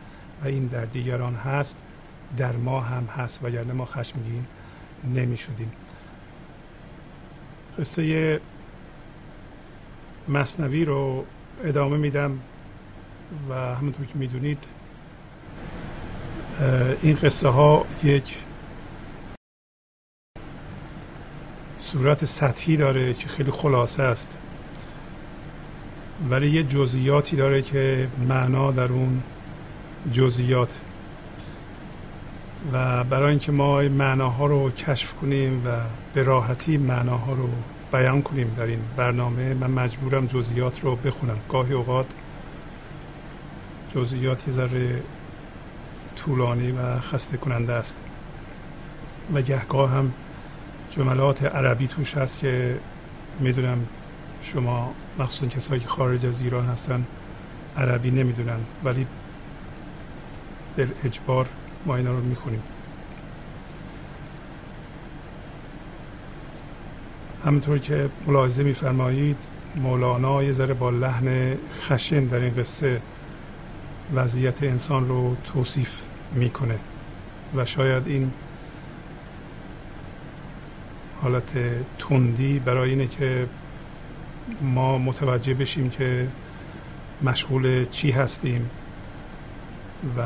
Speaker 1: و این در دیگران هست در ما هم هست و یعنی ما خشمگین نمی‌شدیم. قصه مصنوی رو ادامه میدم و همونطور که می‌دونید این قصه ها یک صورت سطحی داره که خیلی خلاصه است ولی یه جزئیاتی داره که معنا در اون جزئیات. و برای اینکه ما معناها رو کشف کنیم و به راحتی معناها رو بیان کنیم در این برنامه من مجبورم جزئیات رو بخونم. گاهی اوقات جزئیات یه ذره طولانی و خسته کننده است. و گهگاه هم جملات عربی توش هست که می‌دونم شما مخصوصا کسایی که خارج از ایران هستن عربی نمی‌دونن ولی به اجبار ما اینا رو می‌خونیم. همینطور که ملاحظه میفرمایید مولانا یه ذره با لحن خشن در این قصه وضعیت انسان رو توصیف می‌کنه و شاید این حالت تندی برای اینه که ما متوجه بشیم که مشغول چی هستیم و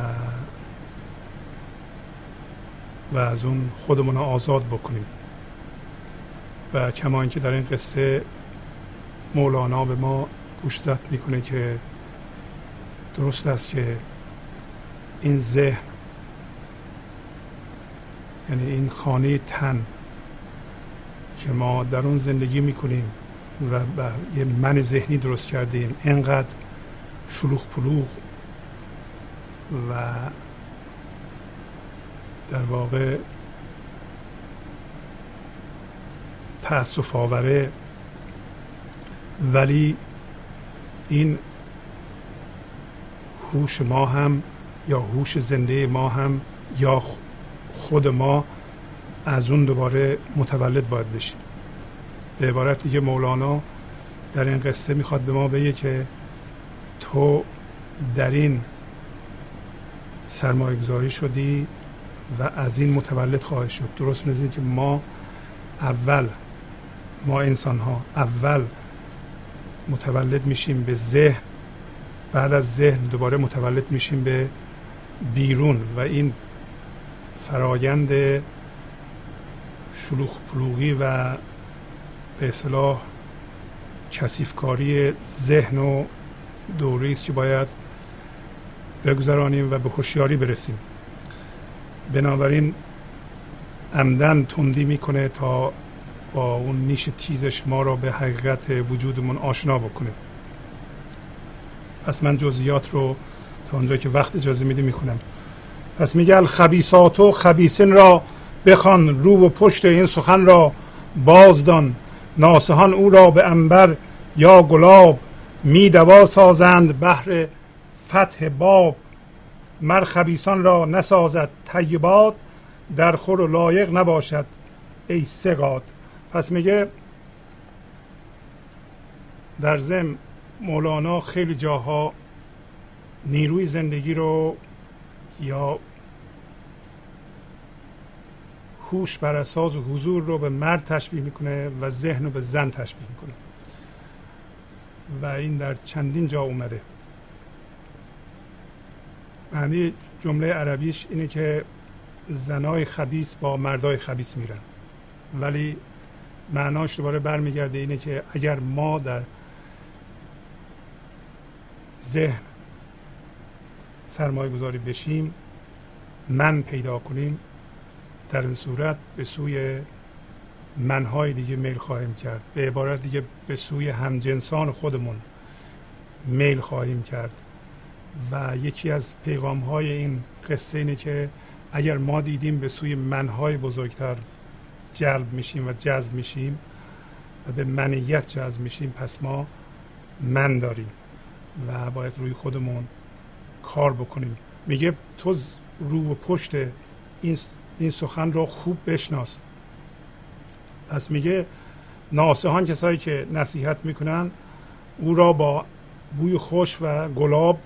Speaker 1: و از اون خودمون رو آزاد بکنیم. و کما اینکه در این قصه مولانا به ما گوشزد می‌کنه که درست است که این ذهن یعنی این خانه تن که ما در اون زندگی می‌کنیم و یه من ذهنی درست کردیم اینقدر شلوغ پلوغ و در واقع تاسف آوره. ولی این هوش ما هم یا هوش زنده ما هم یا خود ما از اون دوباره متولد باید بشیم به عبارت دیگه مولانا در این قصه می‌خواد به ما بگه که تو در این سرمایه شدی و از این متولد خواهد شد. درست مثل که ما اول ما انسان ها اول متولد میشیم به ذهن بعد از ذهن دوباره متولد میشیم به بیرون و این فرایند شلوغ پلوغی و به اصطلاح کسیفکاری ذهن و دوری که باید بگذرانیم و به هوشیاری برسیم. بنابراین عمدن تندی می‌کنه تا با اون نیش تیزش ما را به حقیقت وجودمون آشنا بکنه. پس من جزئیات رو تا اونجا که وقت اجازه میده می‌کنم پس میگه الخبیسات و خبیسین را بخوان رو و پشت این سخن را بازدان. ناسهان او را به انبر یا گلاب می دوا سازند بهر فتح باب مر خبیسان را نسازد طیبات در خور و لایق نباشد ای سگاد پس میگه در زم مولانا خیلی جاها نیروی زندگی رو یا هوش بر اساس حضور رو به مرد تشبیه می‌کنه و ذهن رو به زن تشبیه می‌کنه. و این در چندین جا اومده. معنی جمله عربیش اینه که زنای خبیس با مردای خبیس میرن. ولی معناش دوباره برمیگرده اینه که اگر ما در ذهن سرمایه گذاری بشیم من پیدا کنیم در این صورت به سوی منهای دیگه میل خواهیم کرد. به عبارت دیگه به سوی همجنسان خودمون میل خواهیم کرد. و یکی از پیغام های این قصه اینه که اگر ما دیدیم به سوی منهای بزرگتر جلب میشیم و جذب میشیم و به منیت جذب میشیم پس ما من داریم و باید روی خودمون کار بکنیم. میگه تو رو و پشت این, این سخن رو خوب بشناس. پس میگه ناسهان کسایی که نصیحت می‌کنن او را با بوی خوش و گلاب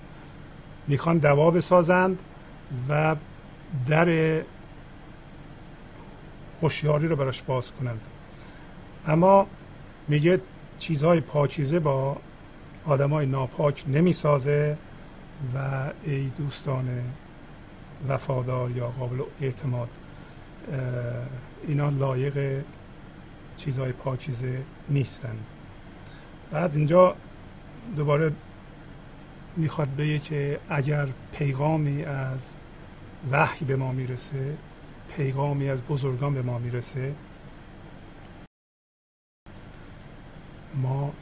Speaker 1: می‌خوان دوا بسازند و در هوشیاری رو براش باز کنند. اما میگه چیزهای پاکیزه با آدمای ناپاک نمی‌سازه و ای دوستان وفادار یا قابل اعتماد اینا لایق چیزهای پاکیزه نیستن بعد اینجا دوباره می‌خواد بگه که اگر پیغامی از وحی به ما می‌رسه پیغامی از بزرگان به ما می‌رسه ما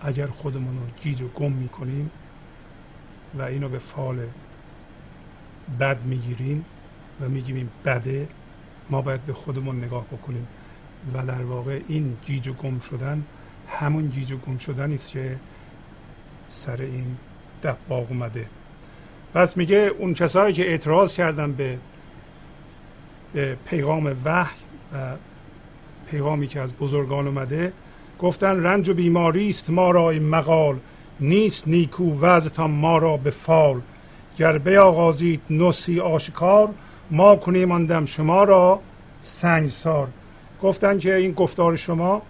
Speaker 1: اگر خودمون رو گیج و گم می‌کنیم و اینو به فال بد می‌گیریم و میگیم این بده ما باید به خودمون نگاه بکنیم. و در واقع این گیج و گم شدن همون گیج و گم شدن است که سر این دباغ اومده. پس میگه اون کسایی که اعتراض کردن به, به پیغام وحی و پیغامی که از بزرگان اومده گفتن رنج و بیماری است ما را مقال نیست نیکو وضعتان ما را به فال. گر بیاغازید نسی آشکار ما کنیم آن شما را سنگسار. گفتن که این گفتار شما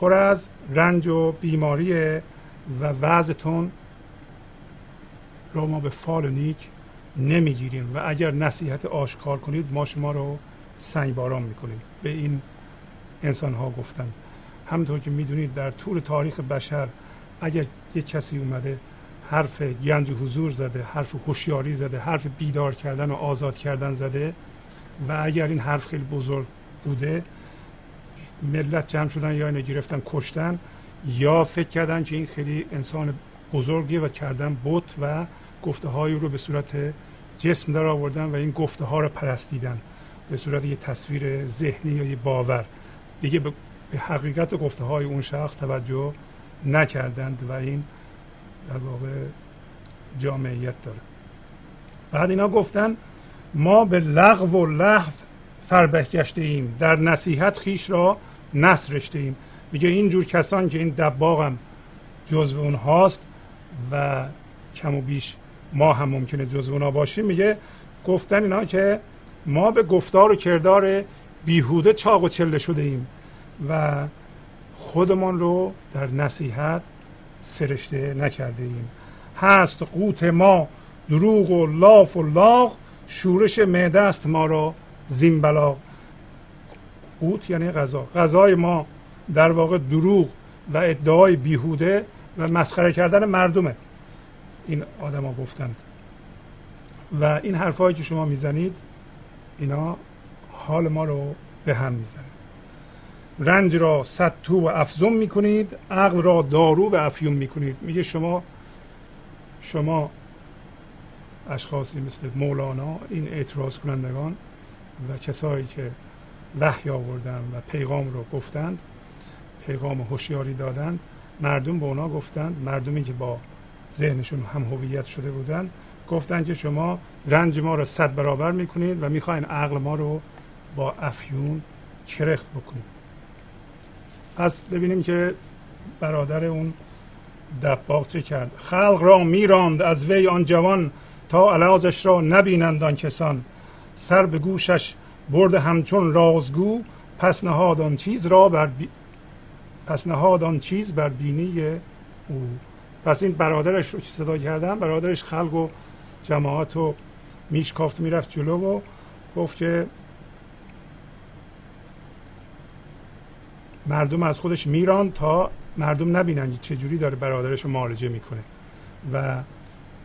Speaker 1: پر از رنج و بیماریه و وضعتون رو ما به فال نیک نمی‌گیریم و اگر نصیحت آشکار کنید ما شما رو سنگ باران می‌کنیم. به این انسان ها گفتن همونطور که می‌دونید در طول تاریخ بشر اگر یک کسی اومده حرف گنج حضور زده حرف هوشیاری زده حرف بیدار کردن و آزاد کردن زده و اگر این حرف خیلی بزرگ بوده ملت جمع شدن یا اینو گرفتن کشتن یا فکر کردن که این خیلی انسان بزرگی و کردن بت و گفته های رو به صورت جسم در آوردن و این گفته ها رو پرستیدن. به صورت یه تصویر ذهنی یا یه باور. دیگه به حقیقت گفته های اون شخص توجه نکردند و این در واقع جامعیت داره. بعد اینا گفتن ما به لغو و لحو فربه گشته ایم در نصیحت خیش را نسرشته ایم میگه اینجور کسان که این دباغم جزو اونهاست و کم و بیش ما هم ممکنه جزو اونها باشیم میگه گفتن اینا که ما به گفتار و کردار بیهوده چاق و چله شده ایم و خودمان رو در نصیحت سرشته نکرده ایم. هست قوت ما دروغ و لاف و لاغ شورش معده است ما را زین بلاغ قوت یعنی غذا. غذای ما در واقع دروغ و ادعای بیهوده و مسخره کردن مردمه. این آدما گفتند. و این حرفهایی که شما می‌زنید اینا حال ما رو به هم می‌زنه. رنج را ستو و افزون می‌کنید عقل را دارو و افیون می‌کنید. میگه شما شما اشخاصی مثل مولانا این اعتراض کنندگان و کسایی که وحی آوردن و پیغام رو گفتند پیغام هوشیاری دادند مردم به اونا گفتند مردمی که با ذهنشون هم هویت شده بودند گفتند که شما رنج ما رو صد برابر می‌کنید و می‌خواین عقل ما رو با افیون کرخت بکنید. پس ببینیم که برادر اون دباغ چه کرد. خلق را میراند از وی آن جوان تا علاجش را نبینند آن کسان. سر به گوشش برد همچون رازگو پس نهاد آن چیز را بر بی... پس نهاد آن چیز بر بینی او. پس این برادرش رو صدا کردن برادرش خلق و جماعت و میشکافت می‌رفت جلو و گفت که مردم از خودش میران تا مردم نبینن چجوری داره برادرش رو معالجه می‌کنه. و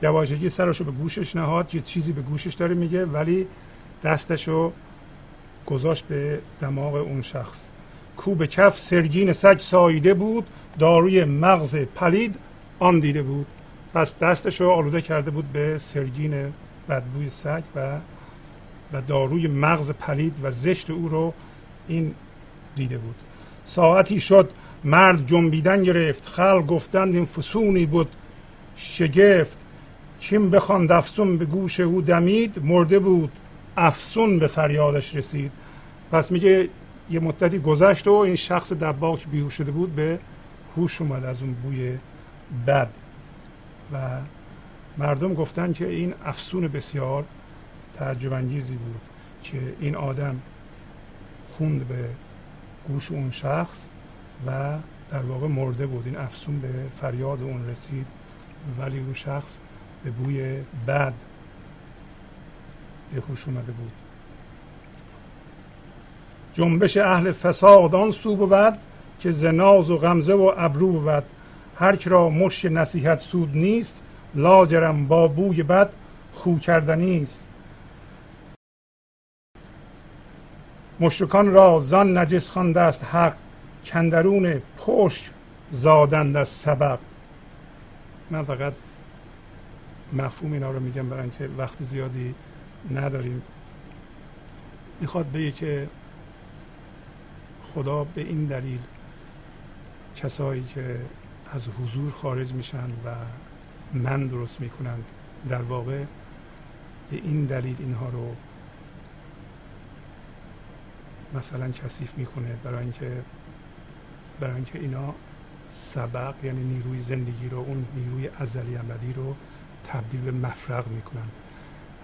Speaker 1: یواشکی سرش رو به گوشش نهاد یه چیزی به گوشش داره میگه ولی دستش رو گذاشت به دماغ اون شخص. کو به کف سرگین سگ ساییده بود داروی مغز پلید آن دیده بود. پس دستش رو آلوده کرده بود به سرگین بدبوی سگ و و داروی مغز پلید و زشت او رو این دیده بود. ساعتی شد مرد جنبیدن گرفت خلق گفتند این فسونی بود. شگفت چیم بخواند افسون به گوش او دمید مرده بود افسون به فریادش رسید. پس میگه یه مدتی گذشت و این شخص دباغ بیهوش شده بود به هوش اومد از اون بوی بد. و مردم گفتن که این افسون بسیار تعجب انگیزی بود که این آدم خوند به گوش اون شخص و در واقع مرده بود. این افسون به فریاد اون رسید ولی اون شخص به بوی بد به هوش اومده بود. جنبش اهل فساد آن سو بود که زناز و غمزه و ابرو بود. هر را مش نصیحت سود نیست لاجرم با بوی بد خو کردنی است. مشرکان را زان نجس خوانده است حق کندرون پشت زادند از سبب. من فقط مفهوم اینا رو میگم برای اینکه وقت زیادی نداریم. می‌خواد بگه که خدا به این دلیل کسایی که از حضور خارج میشن و من درست می‌کنند. در واقع به این دلیل اینها رو مثلا کثیف می‌کنه برای اینکه برای اینکه اینا سبق یعنی نیروی زندگی رو اون نیروی ازلی ابدی رو تبدیل به مفرق می‌کنند.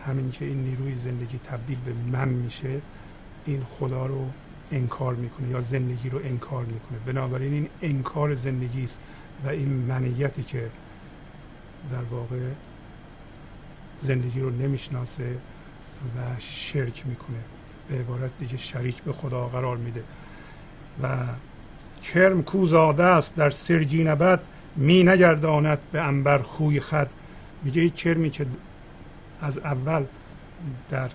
Speaker 1: همین که این نیروی زندگی تبدیل به من میشه این خدا رو انکار می‌کنه یا زندگی رو انکار می‌کنه. بنابراین این انکار زندگی است. و این منیتی که در واقع زندگی رو نمی‌شناسه و شرک می‌کنه. به عبارت دیگه شریک به خدا قرار میده. و کرم کوزاده است در سرگی نبد می نگرداند به انبر خوی خد میگه این کرمی که از اول در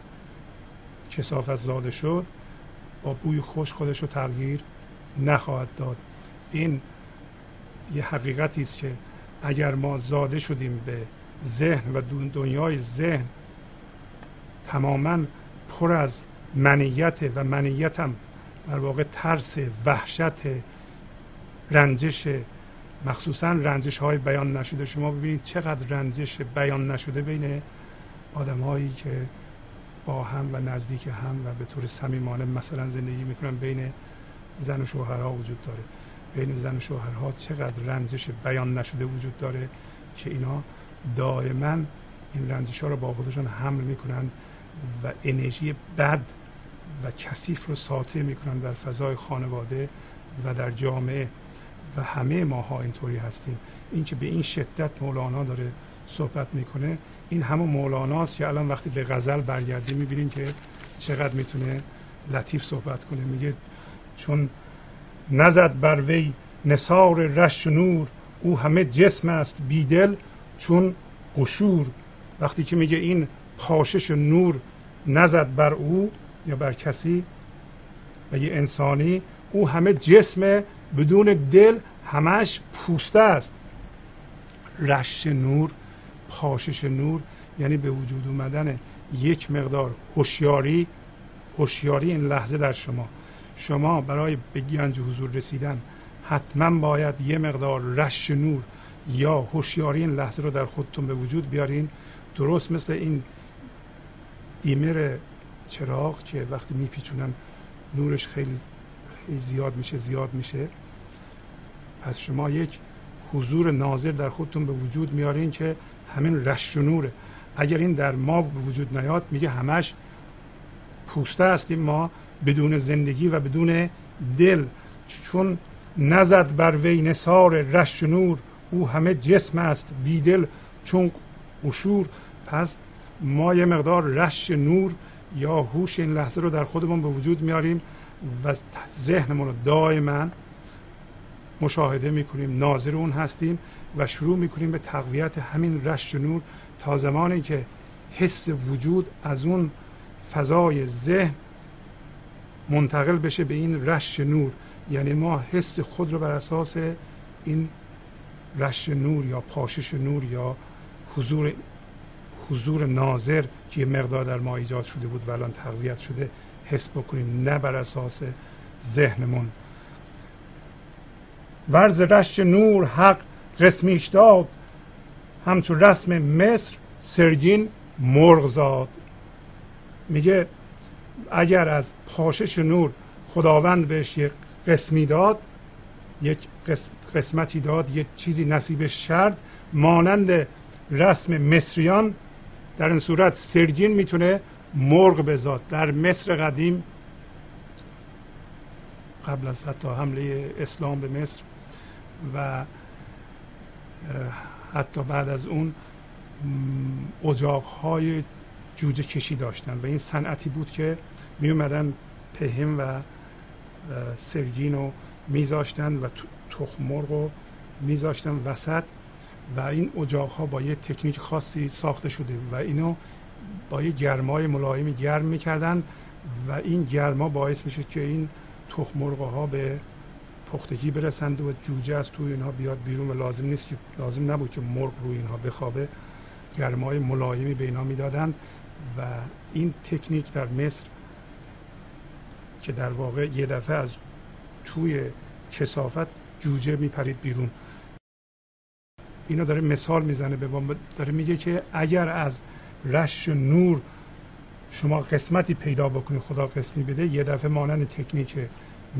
Speaker 1: کسافت زاده شد با بوی خوش خودش رو تغییر نخواهد داد. این یه حقیقتی است که اگر ما زاده شدیم به ذهن و دنیای ذهن تماما پر از منیت و منیت هم در واقع ترس وحشت رنجش مخصوصا رنجش های بیان نشده. شما ببینید چقدر رنجش بیان نشده بین آدم هایی که با هم و نزدیک هم و به طور صمیمانه مثلا زندگی می‌کنن بین زن و شوهرها وجود داره. بین زن و شوهرها چقدر رنجش بیان نشده وجود داره که اینا دائما این رنجش ها رو با خودشون حمل می‌کنند و انرژی بد و کثیف رو ساطع می‌کنن در فضای خانواده و در جامعه. و همه ماها اینطوری هستیم. این که به این شدت مولانا داره صحبت می‌کنه این همون مولاناست که الان وقتی به غزل برگردیم می‌بینیم که چقدر می‌تونه لطیف صحبت کنه. میگه چون نزد بر وی نصار رش نور. او همه جسم است بیدل چون قشور. وقتی که میگه این پاشش نور نزد بر او یا بر کسی و یه انسانی او همه جسم بدون دل همش پوسته است. رش نور پاشش نور یعنی به وجود اومدن یک مقدار هوشیاری هوشیاری این لحظه در شما. شما برای به گنج حضور رسیدن حتما باید یه مقدار رش نور یا هوشیاری این لحظه رو در خودتون به وجود بیارین. درست مثل این دیمر چراغ که وقتی میپیچونن نورش خیلی, زیاد میشه زیاد میشه. پس شما یک حضور ناظر در خودتون به وجود میارین که همین رش نوره. اگر این در ما به وجود نیاد میگه همش پوسته هستیم ما. بدون زندگی و بدون دل. چون نزد بر وی نصار رش نور او همه جسم است بیدل. چون قشور پس ما یه مقدار رش نور یا هوش این لحظه رو در خودمون به وجود میاریم و ذهنمون رو دائما مشاهده می‌کنیم ناظر اون هستیم و شروع می‌کنیم به تقویت همین رش نور تا زمانی که حس وجود از اون فضای ذهن منتقل بشه به این رش نور. یعنی ما حس خود رو بر اساس این رش نور یا پاشش نور یا حضور حضور ناظر که یه مقدار در ما ایجاد شده بود و الان تقویت شده حس بکنیم نه بر اساس ذهنمون. ورز رشت نور حق قسمیش داد. همچون رسم مصر سرگین مرغ زاد. میگه اگر از پاشش نور خداوند بهش یک قسمی داد یک قسمتی داد یک چیزی نصیبش شرد مانند رسم مصریان در این صورت سرگین می‌تونه مرغ بزاد. در مصر قدیم قبل از حتی حمله اسلام به مصر و حتی بعد از اون اجاق های جوجه کشی داشتن و این صنعتی بود که می اومدن پهیم و سرگین رو میذاشتن و تخم مرغ رو میذاشتن وسط و این اجاق ها با یه تکنیک خاصی ساخته شده و اینو با یه گرمای ملایمی گرم می‌کردن و این گرما باعث میشه که این تخم مرغ ها به پختگی برسند و جوجه از توی اینها بیاد بیرون و لازم نیست که لازم نبود که مرغ روی اینها بخوابه. گرمای ملایمی به اینها می‌دادند و این تکنیک در مصر که در واقع یه دفعه از توی کسافت جوجه میپرید بیرون. اینو داره مثال می‌زنه به داره میگه که اگر از رش نور شما قسمتی پیدا بکنید خدا قسمی بده یه دفعه مانند تکنیک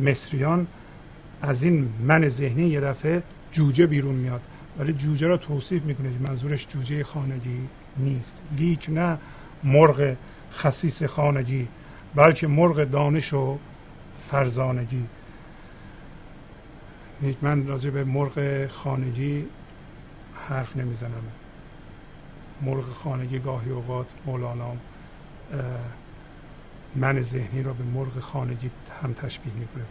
Speaker 1: مصریان از این من ذهنی یه دفعه جوجه بیرون میاد. ولی جوجه را توصیف می‌کنه منظورش جوجه خانگی نیست. لیک نه مرغ خصیص خانگی بلکه مرغ دانش و فرزانگی. من راجع به مرغ خانگی حرف نمی‌زنم. مرغ خانگی گاهی اوقات مولانا من ذهنی را به مرغ خانگی هم تشبیه می‌کنه.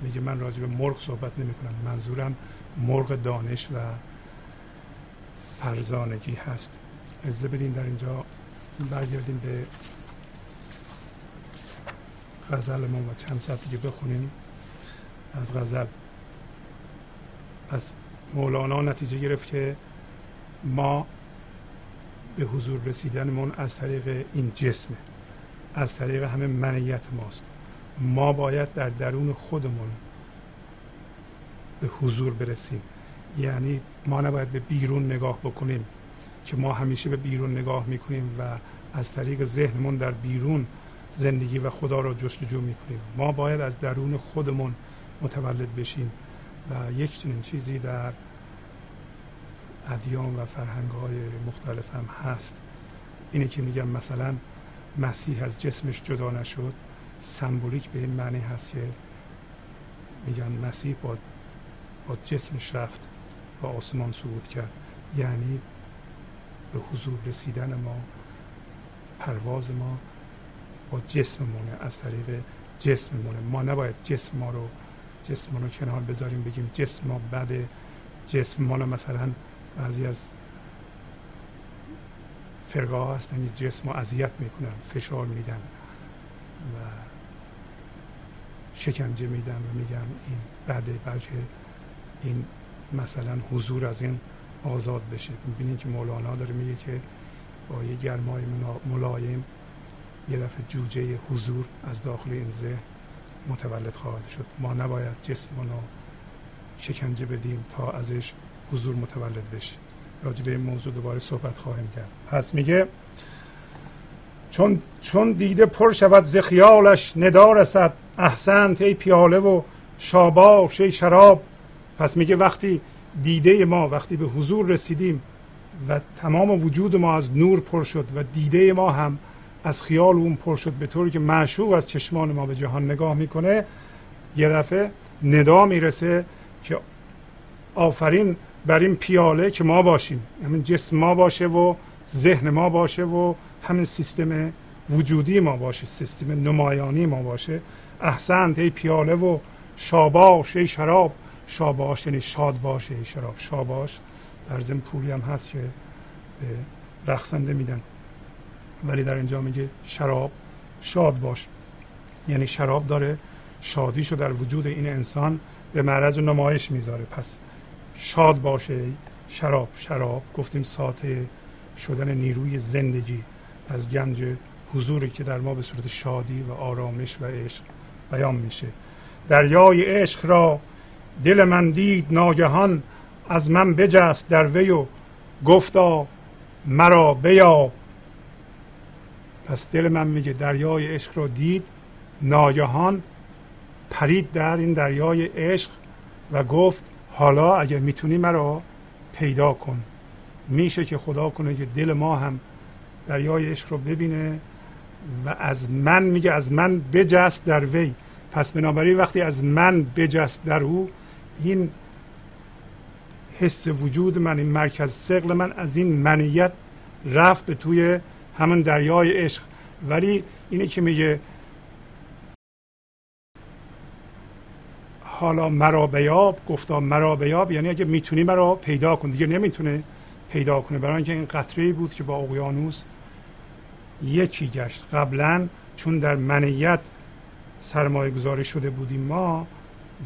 Speaker 1: میگه من راجع به مرغ صحبت نمی کنم منظورم مرغ دانش و فرزانگی هست. ازده بدین در اینجا برگردیم به غزلمون و چند ساعت دیگه بخونیم. از غزل. پس مولانا نتیجه گرفت که ما به حضور رسیدنمون از طریق این جسمه از طریق همه منیت ماست. ما باید در درون خودمون به حضور برسیم. یعنی ما نباید به بیرون نگاه بکنیم. که ما همیشه به بیرون نگاه می‌کنیم و از طریق ذهنمون در بیرون زندگی و خدا را جستجو می‌کنیم. ما باید از درون خودمون متولد بشیم و یک چنین چیزی در ادیان و فرهنگ های مختلف هم هست. اینه که میگم مثلا مسیح از جسمش جدا نشد. سمبولیک به این معنی هست که میگن مسیح با, با جسمش رفت و آسمان صعود کرد. یعنی به حضور رسیدن ما پرواز ما با جسممونه از طریق جسممونه ما نباید جسم ما رو جسم رو کنار بذاریم بگیم جسم ما بده. جسم ما مثلا بعضی از فرقه هستن جسم رو اذیت می‌کنن فشار میدن و شکنجه میدن و میگن این بده بلکه این مثلا حضور از این آزاد بشه. می‌بینید که مولانا داره میگه که با یه گرمای ملایم یه دفعه جوجه حضور از داخل این ذهن متولد خواهد شد. ما نباید جسم رو شکنجه بدیم تا ازش حضور متولد بشه. راجع به این موضوع دوباره صحبت خواهیم کرد. پس میگه چون چون دیده پر شود ز خیالش ندا رسد. احسنت ای پیاله و شاباش ای شراب. پس میگه وقتی دیده ما وقتی به حضور رسیدیم و تمام وجود ما از نور پر شد و دیده ما هم از خیال اون پر شد به طوری که معشوق از چشمان ما به جهان نگاه می‌کنه یه دفعه ندا می‌رسه که آفرین بر این پیاله که ما باشیم. همین جسم ما باشه و ذهن ما باشه و همین سیستم وجودی ما باشه سیستم نمایانی ما باشه. احسنت ای پیاله و شاباش ای شراب. شاباش یعنی شاد باشه ای شراب. شاباش در ضمن پولی هم هست که به رقصنده میدن. ولی در اینجا میگه شراب شاد باش. یعنی شراب داره شادیشو در وجود این انسان به معرض نمایش می‌ذاره. پس شاد باشه شراب شراب. گفتیم ساته شدن نیروی زندگی از گنج حضوری که در ما به صورت شادی و آرامش و عشق بیان میشه. دریای عشق را دل من دید ناگهان از من بجست در وی و گفتا مرا بیا. پس دل من میگه دریای عشق را دید ناگهان پرید در این دریای عشق و گفت حالا اگر می‌تونی مرا پیدا کن. میشه که خدا کنه که دل ما هم دریای عشق رو ببینه و از من میگه از من بجست در وی. پس بنابراین وقتی از من بجست در او این حس وجود من این مرکز سقل من از این منیت رفت به توی همون دریای عشق. ولی اینه که میگه حالا مرا بیاب گفتا مرا بیاب یعنی اگه می‌تونی مرا پیدا کن. دیگه نمی‌تونه پیدا کنه. برای اینکه این قطره بود که با اقیانوس یکی گشت. قبلا چون در منیت سرمایه گذاری شده بودیم ما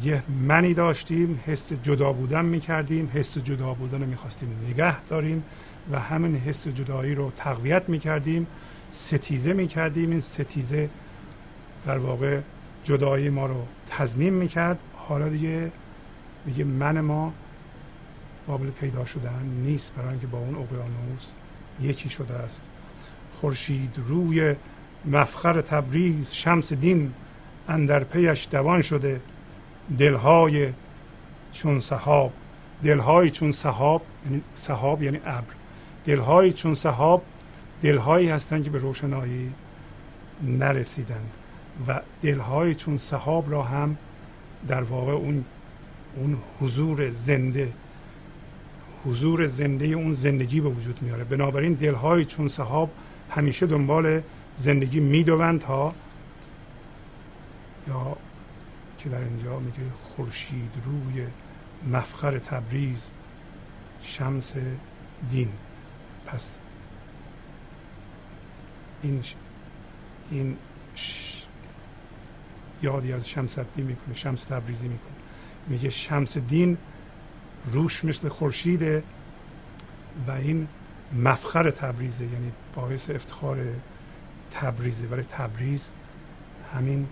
Speaker 1: یه منی داشتیم حس جدا بودن می‌کردیم حس جدا بودن رو می‌خواستیم نگه داریم و همین حس جدایی رو تقویت می‌کردیم ستیزه می‌کردیم این ستیزه در واقع جدایی ما رو تضمین می‌کرد. حالا دیگه میگه من ما قابل پیدا شدن نیست برای اینکه با اون اقیانوس یکی شده است. خورشید روی مفخر تبریز شمس دین اندر پیش دوان شده. دلهای چون صحاب دلهای چون صحاب یعنی صحاب یعنی ابر. دلهای چون صحاب دلهایی هستند که به روشنایی نرسیدند و دلهای چون صحاب را هم در واقع اون اون حضور زنده حضور زنده اون زندگی به وجود میاره. بنابراین دلهای چون صحاب همیشه دنبال زندگی می‌دوند تا یا که در اینجا میگه خورشید روی مفخر تبریز شمس دین. پس این این یادی از شمس دین می‌کنه شمس تبریزی می‌کنه. میگه شمس دین روش مثل خورشیده و این مفخر تبریزه یعنی باعث افتخار تبریزه. ولی تبریز همین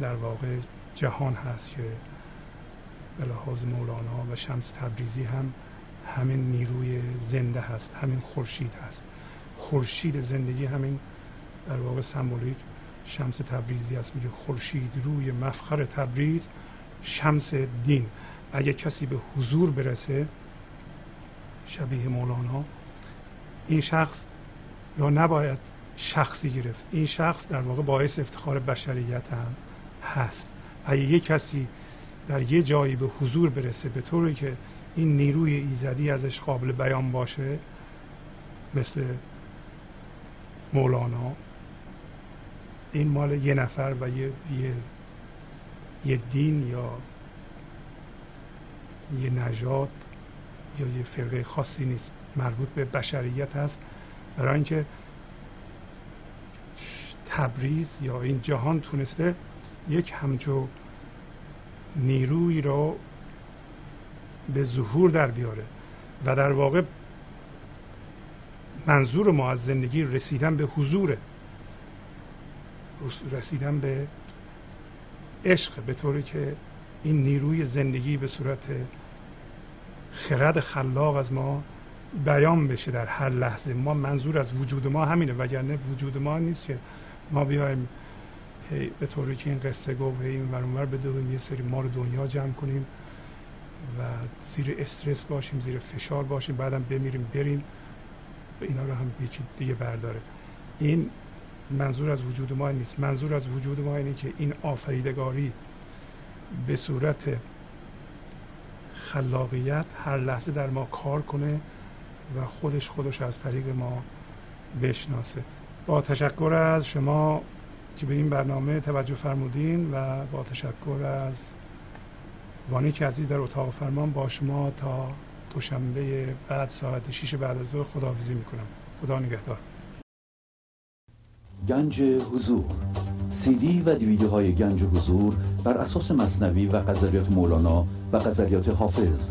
Speaker 1: در واقع جهان هست که به لحاظ مولانا و شمس تبریزی هم همین نیروی زنده هست همین خورشید هست. خورشید زندگی همین در واقع سمبولیک شمس تبریزی است. میگه خورشید روی مفخر تبریز شمس دین. اگه کسی به حضور برسه شبیه مولانا این شخص را نباید شخصی گرفت. این شخص در واقع باعث افتخار بشریت هم هست. اگه یه کسی در یه جایی به حضور برسه به طوری که این نیروی ایزدی ازش قابل بیان باشه مثل مولانا این مال یه نفر و یه, یه, یه دین یا یه نژاد یا یه فرقه خاصی نیست. مربوط به بشریت هست. برای اینکه تبریز یا این جهان تونسته یک همچو نیروی رو به ظهور در بیاره و در واقع منظور ما از زندگی رسیدن به حضوره رسیدن به عشق به طوری که این نیروی زندگی به صورت خرد خلاق از ما بیان بشه در هر لحظه. ما منظور از وجود ما همینه وگرنه وجود ما نیست که ما بیایم به طوری که این قصه گفت این ورانور بدویم یه سری ما رو دنیا جمع کنیم و زیر استرس باشیم زیر فشار باشیم بعدم بمیریم بریم و اینا رو هم یکی دیگه برداره. این منظور از وجود ما نیست. منظور از وجود ما اینه که این آفریدگاری به صورت خلاقیت هر لحظه در ما کار کنه و خودش خودش از طریق ما بشناسه. با تشکر از شما که به این برنامه توجه فرمودین و با تشکر از وانیک عزیز در اتاق فرمان با شما تا دوشنبه بعد ساعت 6 بعد از ظهر خداحافظی می‌کنم. خدا نگهدار.
Speaker 2: گنج حضور. سی دی و دیویدیو های گنج حضور بر اساس مصنوی و قذریات مولانا و قذریات حافظ